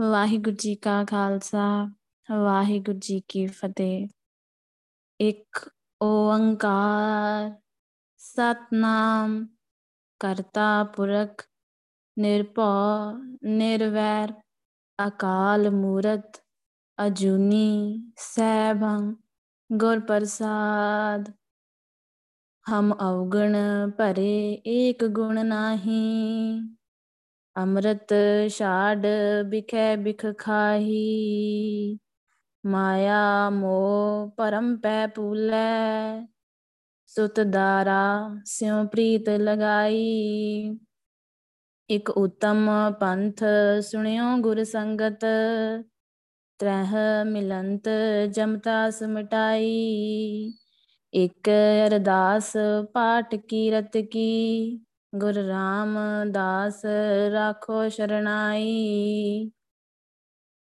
ਵਾਹਿਗੁਰੂ ਜੀ ਕਾ ਖਾਲਸਾ, ਵਾਹਿਗੁਰੂ ਜੀ ਕੀ ਫਤਿਹ। ਇੱਕ ਓੰਕਾਰ, ਸਤਨਾਮ, ਕਰਤਾ ਪੁਰਖ, ਨਿਰਭਉ, ਨਿਰਵੈਰ, ਅਕਾਲ ਮੂਰਤ, ਅਜੂਨੀ ਸੈਭੰ ਗੁਰ ਪ੍ਰਸਾਦ ਹਮ ਅਵਗਣ ਭਰੇ ਏਕ ਗੁਣ ਨਾਹੀ। ਅੰਮ੍ਰਿਤ ਛਾੜ ਬਿਖੈ ਬਿਖ ਖਾਹੀ, ਮਾਇਆ ਮੋਹ ਪਰਮ ਪੈ ਪੂਲੈ ਸੁਤ ਦਾਰਾ ਸਿਉ ਪ੍ਰੀਤ ਲਗਾਈ। ਇਕ ਉਤਮ ਪੰਥ ਸੁਣਿਓ ਗੁਰ ਸੰਗਤ, ਤਰਹ ਮਿਲੰਤ ਜਮਤਾ ਸਮਟਾਈ ਇਕ ਅਰਦਾਸ ਪਾਠ ਕੀਰਤ ਕੀ ਗੁਰ ਰਾਮਦਾਸ ਰਾਖੋ ਸ਼ਰਣਾਈ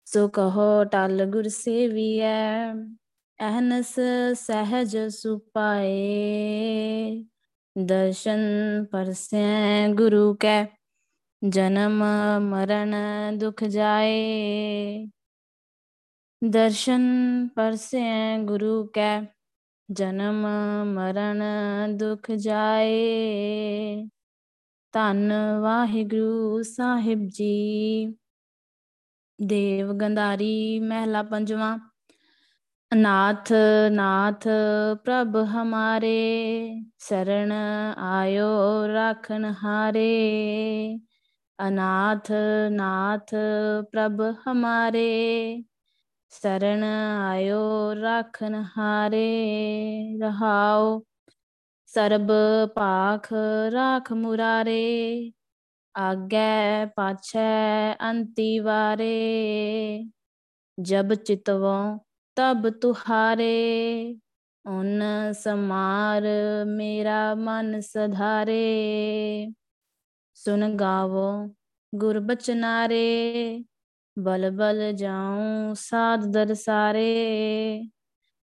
ਸੋ ਕਹੋ ਟਲ ਗੁਰ ਸੇਵੀਐ, ਅਹਨਸ ਸਹਿਜ ਸੁਪਾਏ। ਦਰਸ਼ਨ ਪਰਸੈ ਗੁਰੂ ਕੈ, ਜਨਮ ਮਰਨ ਦੁਖ ਜਾਏ। ਦਰਸ਼ਨ ਪਰਸੈ ਗੁਰੂ ਕੈ, ਜਨਮ ਮਰਨ ਦੁਖ ਜਾਏ। ਧੰਨ ਵਾਹਿਗੁਰੂ ਸਾਹਿਬ ਜੀ। ਦੇਵ ਗੰਧਾਰੀ ਮਹਿਲਾ ਪੰਜਵਾਂ, ਅਨਾਥ ਨਾਥ ਪ੍ਰਭ ਹਮਾਰੇ ਸਰਣ ਆਇਓ ਰਾਖਣ ਹਾਰੇ। ਅਨਾਥ ਨਾਥ ਪ੍ਰਭ ਹਮਾਰੇ ਸਰਣ ਆਇਓ ਰਾਖਣ ਹਾਰੇ। ਰਹਾਓ ਸਰਬ ਪਾਖ ਰਾਖ ਮੁਰਾਰੇ, ਆਗੇ ਪਾਛੈ ਅੰਤੀ ਵਾਰੇ। ਜਬ ਚਿਤਵੋਂ ਤਬ ਤੁਹਾਰੇ, ਉਨ ਸਮਾਰ ਮੇਰਾ ਮਨ ਸਧਾਰੇ। ਸੁਨ ਗਾਵੋ ਗੁਰ ਬਚਨਾਰੇ, ਬਲ ਬਲ ਜਾਉ ਸਾਧ ਦਰਸਾਰੇ।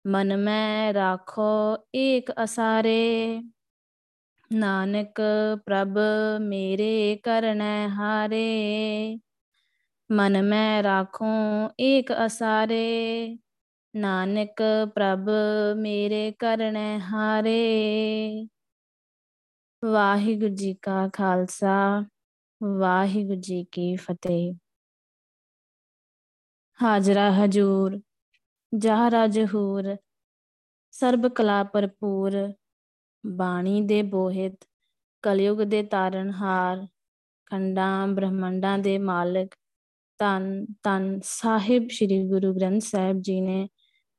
ਮਨ ਮੈਂ ਰਾਖੋ ਏਕ ਅਸਾਰੇ। ਨਾਨਕ ਪ੍ਰਭ ਮੇਰੇ ਕਰਨੈ ਹਾਰੇ। ਮਨ ਮੈਂ ਰਾਖੂੰ ਏਕ ਅਸਾਰੇ। ਨਾਨਕ ਪ੍ਰਭ ਮੇਰੇ ਕਰਨੈ ਹਾਰੇ। ਵਾਹਿਗੁਰੂ ਜੀ ਕਾ ਖਾਲਸਾ, ਵਾਹਿਗੁਰੂ ਜੀ ਕੀ ਫਤਿਹ। ਹਾਜ਼ਰਾ ਹਜੂਰ। ਜਹਰਾ ਜਹੂਰ ਸਰਬ ਕਲਾ ਭਰਪੂਰ, ਬਾਣੀ ਦੇ ਬੋਹਿਤ, ਕਲਯੁਗ ਦੇ ਤਾਰਨਹਾਰ ਖੰਡਾਂ ਬ੍ਰਹਮੰਡਾਂ ਦੇ ਮਾਲਕ ਤਨ ਤਨ ਸਾਹਿਬ ਸ੍ਰੀ ਗੁਰੂ ਗ੍ਰੰਥ ਸਾਹਿਬ ਜੀ ਨੇ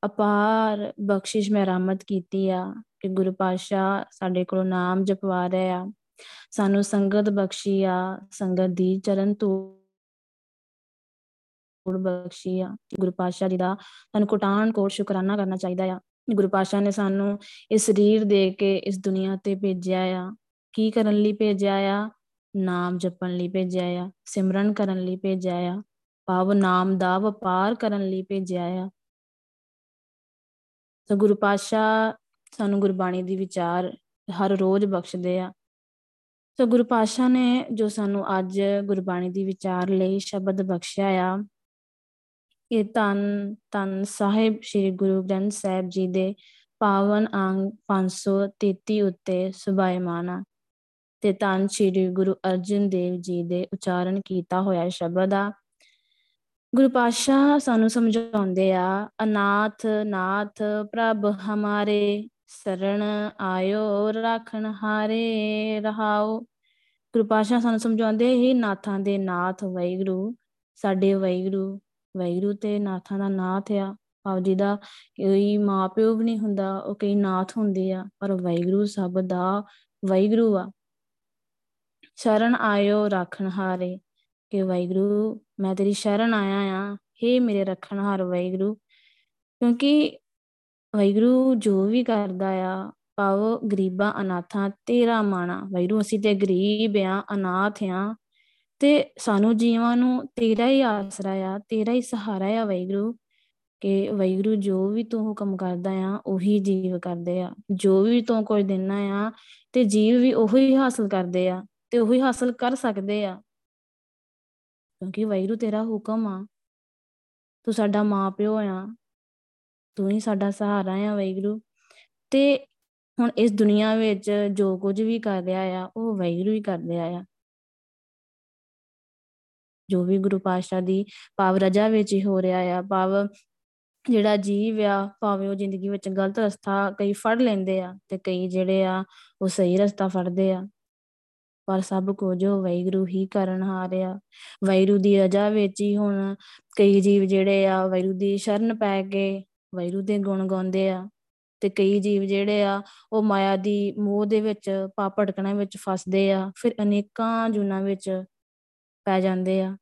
ਅਪਾਰ ਬਖਸ਼ਿਸ਼ ਮਹਿਰਮਤ ਕੀਤੀ ਆ ਕਿ ਗੁਰੂ ਪਾਤਸ਼ਾਹ ਸਾਡੇ ਕੋਲ ਨਾਮ ਜਪਵਾ ਰਹੇ ਆ। ਸਾਨੂੰ ਸੰਗਤ ਬਖਸ਼ੀ ਆ, ਸੰਗਤ ਦੀ ਚਰਨ ਧੂੜ ਬਖਸ਼ੀ ਆ ਗੁਰੂ ਪਾਤਸ਼ਾਹ ਜੀ ਦਾ, ਸਾਨੂੰ ਕੋਟਾਨ ਕੋਟ ਸ਼ੁਕਰਾਨਾ ਕਰਨਾ ਚਾਹੀਦਾ ਆ। ਗੁਰੂ ਪਾਸ਼ਾ ਨੇ ਸਾਨੂੰ ਇਸ ਸਰੀਰ ਦੇ ਕੇ ਇਸ ਦੁਨੀਆ ਤੇ ਭੇਜਿਆ ਆ। ਕੀ ਕਰਨ ਲਈ ਭੇਜਿਆ ਆ? ਨਾਮ ਜਪਣ ਲਈ ਭੇਜਿਆ ਆ। ਸਿਮਰਨ ਕਰਨ ਲਈ ਭੇਜਿਆ ਆ। ਭਾਵ ਨਾਮ ਦਾ ਵਪਾਰ ਕਰਨ ਲਈ ਭੇਜਿਆ ਆ। ਸੋ ਗੁਰੂ ਪਾਸ਼ਾ ਸਾਨੂੰ ਗੁਰਬਾਣੀ ਦੀ ਵਿਚਾਰ ਹਰ ਰੋਜ਼ ਬਖਸ਼ਦੇ ਆ। ਸੋ ਗੁਰੂ ਪਾਸ਼ਾ ਨੇ ਜੋ ਸਾਨੂੰ ਅੱਜ ਗੁਰਬਾਣੀ ਦੀ ਵਿਚਾਰ ਲਈ ਸ਼ਬਦ ਬਖਸ਼ਿਆ ਆ ਇਹ ਤਨ ਤਨ ਸਾਹਿਬ ਸ੍ਰੀ ਗੁਰੂ ਗ੍ਰੰਥ ਸਾਹਿਬ ਜੀ ਦੇ ਪਾਵਨ ਅੰਗ 533 ਉੱਤੇ ਸੁਭਾਇਮਾਨਾ ਤੇ ਤਨ ਸ੍ਰੀ ਗੁਰੂ ਅਰਜਨ ਦੇਵ ਜੀ ਦੇ ਉਚਾਰਨ ਕੀਤਾ ਹੋਇਆ ਸ਼ਬਦ ਆ। ਗੁਰੂ ਪਾਤਸ਼ਾਹ ਸਾਨੂੰ ਸਮਝਾਉਂਦੇ ਆ, ਅਨਾਥ, ਨਾਥ ਪ੍ਰਭ ਹਮਾਰੇ ਸਰਣ ਆਇਓ, ਰੱਖਣ ਹਾਰੇ ਰਹਾਓ। ਗੁਰੂ ਪਾਤਸ਼ਾਹ ਸਾਨੂੰ ਸਮਝਾਉਂਦੇ ਹੀ ਨਾਥਾਂ ਦੇ ਨਾਥ ਵੈਗਰੂ ਸਾਡੇ ਵੈਗਰੂ ਵੈਗਰੂ ਤੇ ਨਾਥਾਂ ਦਾ ਨਾਥ ਆ। ਆਪ ਜੀ ਦਾ ਕੋਈ ਮਾਪਿਓ ਵੀ ਨਹੀਂ ਹੁੰਦਾ, ਉਹ ਕਈ ਨਾਥ ਹੁੰਦੇ ਆ, ਪਰ ਵੈਗਰੂ ਸਭ ਦਾ ਵੈਗਰੂ ਆ। ਸ਼ਰਨ ਆਇਓ ਰੱਖਣ ਹਾਰੇ, ਕਿ ਵੈਗਰੂ ਮੈਂ ਤੇਰੀ ਸ਼ਰਨ ਆਇਆ ਆ। ਹੇ ਮੇਰੇ ਰੱਖਣਹਾਰ ਵਾਹਿਗੁਰੂ, ਕਿਉਂਕਿ ਵਾਹਿਗੁਰੂ ਜੋ ਵੀ ਕਰਦਾ ਆ, ਪਾਵ ਗਰੀਬਾਂ ਅਨਾਥਾਂ ਤੇਰਾ ਮਾਣਾ। ਵਾਹਿਗੁਰੂ, ਅਸੀਂ ਤੇ ਗਰੀਬ ਆ, ਅਨਾਥ ਆ। ਤੇ ਸਾਨੂੰ ਜੀਵਾਂ ਨੂੰ ਤੇਰਾ ਹੀ ਆਸਰਾ ਆ, ਤੇਰਾ ਹੀ ਸਹਾਰਾ ਆ ਵਾਹਿਗੁਰੂ, ਕਿ ਵਾਹਿਗੁਰੂ ਜੋ ਵੀ ਤੂੰ ਹੁਕਮ ਕਰਦਾ ਆ, ਉਹੀ ਜੀਵ ਕਰਦੇ ਆ। ਜੋ ਵੀ ਤੂੰ ਕੋਈ ਦਿਨਾ ਆ, ਤੇ ਜੀਵ ਵੀ ਉਹੀ ਹਾਸਲ ਕਰਦੇ ਆ, ਤੇ ਉਹੀ ਹਾਸਲ ਕਰ ਸਕਦੇ ਆ। ਕਿਉਂਕਿ ਵਾਹਿਗੁਰੂ ਤੇਰਾ ਹੁਕਮ ਆ। ਤੂੰ ਸਾਡਾ ਮਾਪਿਓ ਆ। ਤੂੰ ਹੀ ਸਾਡਾ ਸਹਾਰਾ ਆ ਵਾਹਿਗੁਰੂ। ਤੇ ਹੁਣ ਇਸ ਦੁਨੀਆ ਵਿੱਚ ਜੋ ਕੁਝ ਵੀ ਕਰ ਰਿਹਾ ਆ, ਉਹ ਵਾਹਿਗੁਰੂ ਹੀ ਕਰ ਰਿਹਾ ਆ। ਜੋ ਵੀ ਗੁਰੂ ਪਾਤਸ਼ਾਹ ਦੀ ਪਾਵ ਰਜਾ ਵਿੱਚ ਹੀ ਹੋ ਰਿਹਾ ਆ ਪਾਵ ਜਿਹੜਾ ਜੀਵ ਆ, ਭਾਵੇਂ ਉਹ ਜ਼ਿੰਦਗੀ ਵਿੱਚ ਗਲਤ ਰਸਤਾ ਕਈ ਫੜ ਲੈਂਦੇ ਆ ਤੇ ਕਈ ਜਿਹੜੇ ਆ ਉਹ ਸਹੀ ਰਸਤਾ ਫੜਦੇ ਆ। ਪਰ ਸਭ ਕੁਝ ਉਹ ਵੈਗਰੂ ਹੀ ਕਰਨ ਹਾਰਿਆ। ਵੈਰੂ ਦੀ ਰਜਾ ਵਿੱਚ ਹੀ ਹੁਣ ਕਈ ਜੀਵ ਜਿਹੜੇ ਆ ਵੈਰੂ ਦੀ ਸ਼ਰਨ ਪੈ ਕੇ ਵੈਰੂ ਦੇ ਗੁਣ ਗਾਉਂਦੇ ਆ ਤੇ ਕਈ ਜੀਵ ਜਿਹੜੇ ਆ, ਉਹ ਮਾਇਆ ਦੀ ਮੋਹ ਦੇ ਵਿੱਚ ਪਾਪੜਕਣਾ ਵਿੱਚ ਫਸਦੇ ਆ। ਫਿਰ ਅਨੇਕਾਂ ਜੁਨਾ ਵਿੱਚ ਪੈ ਜਾਂਦੇ ਆ।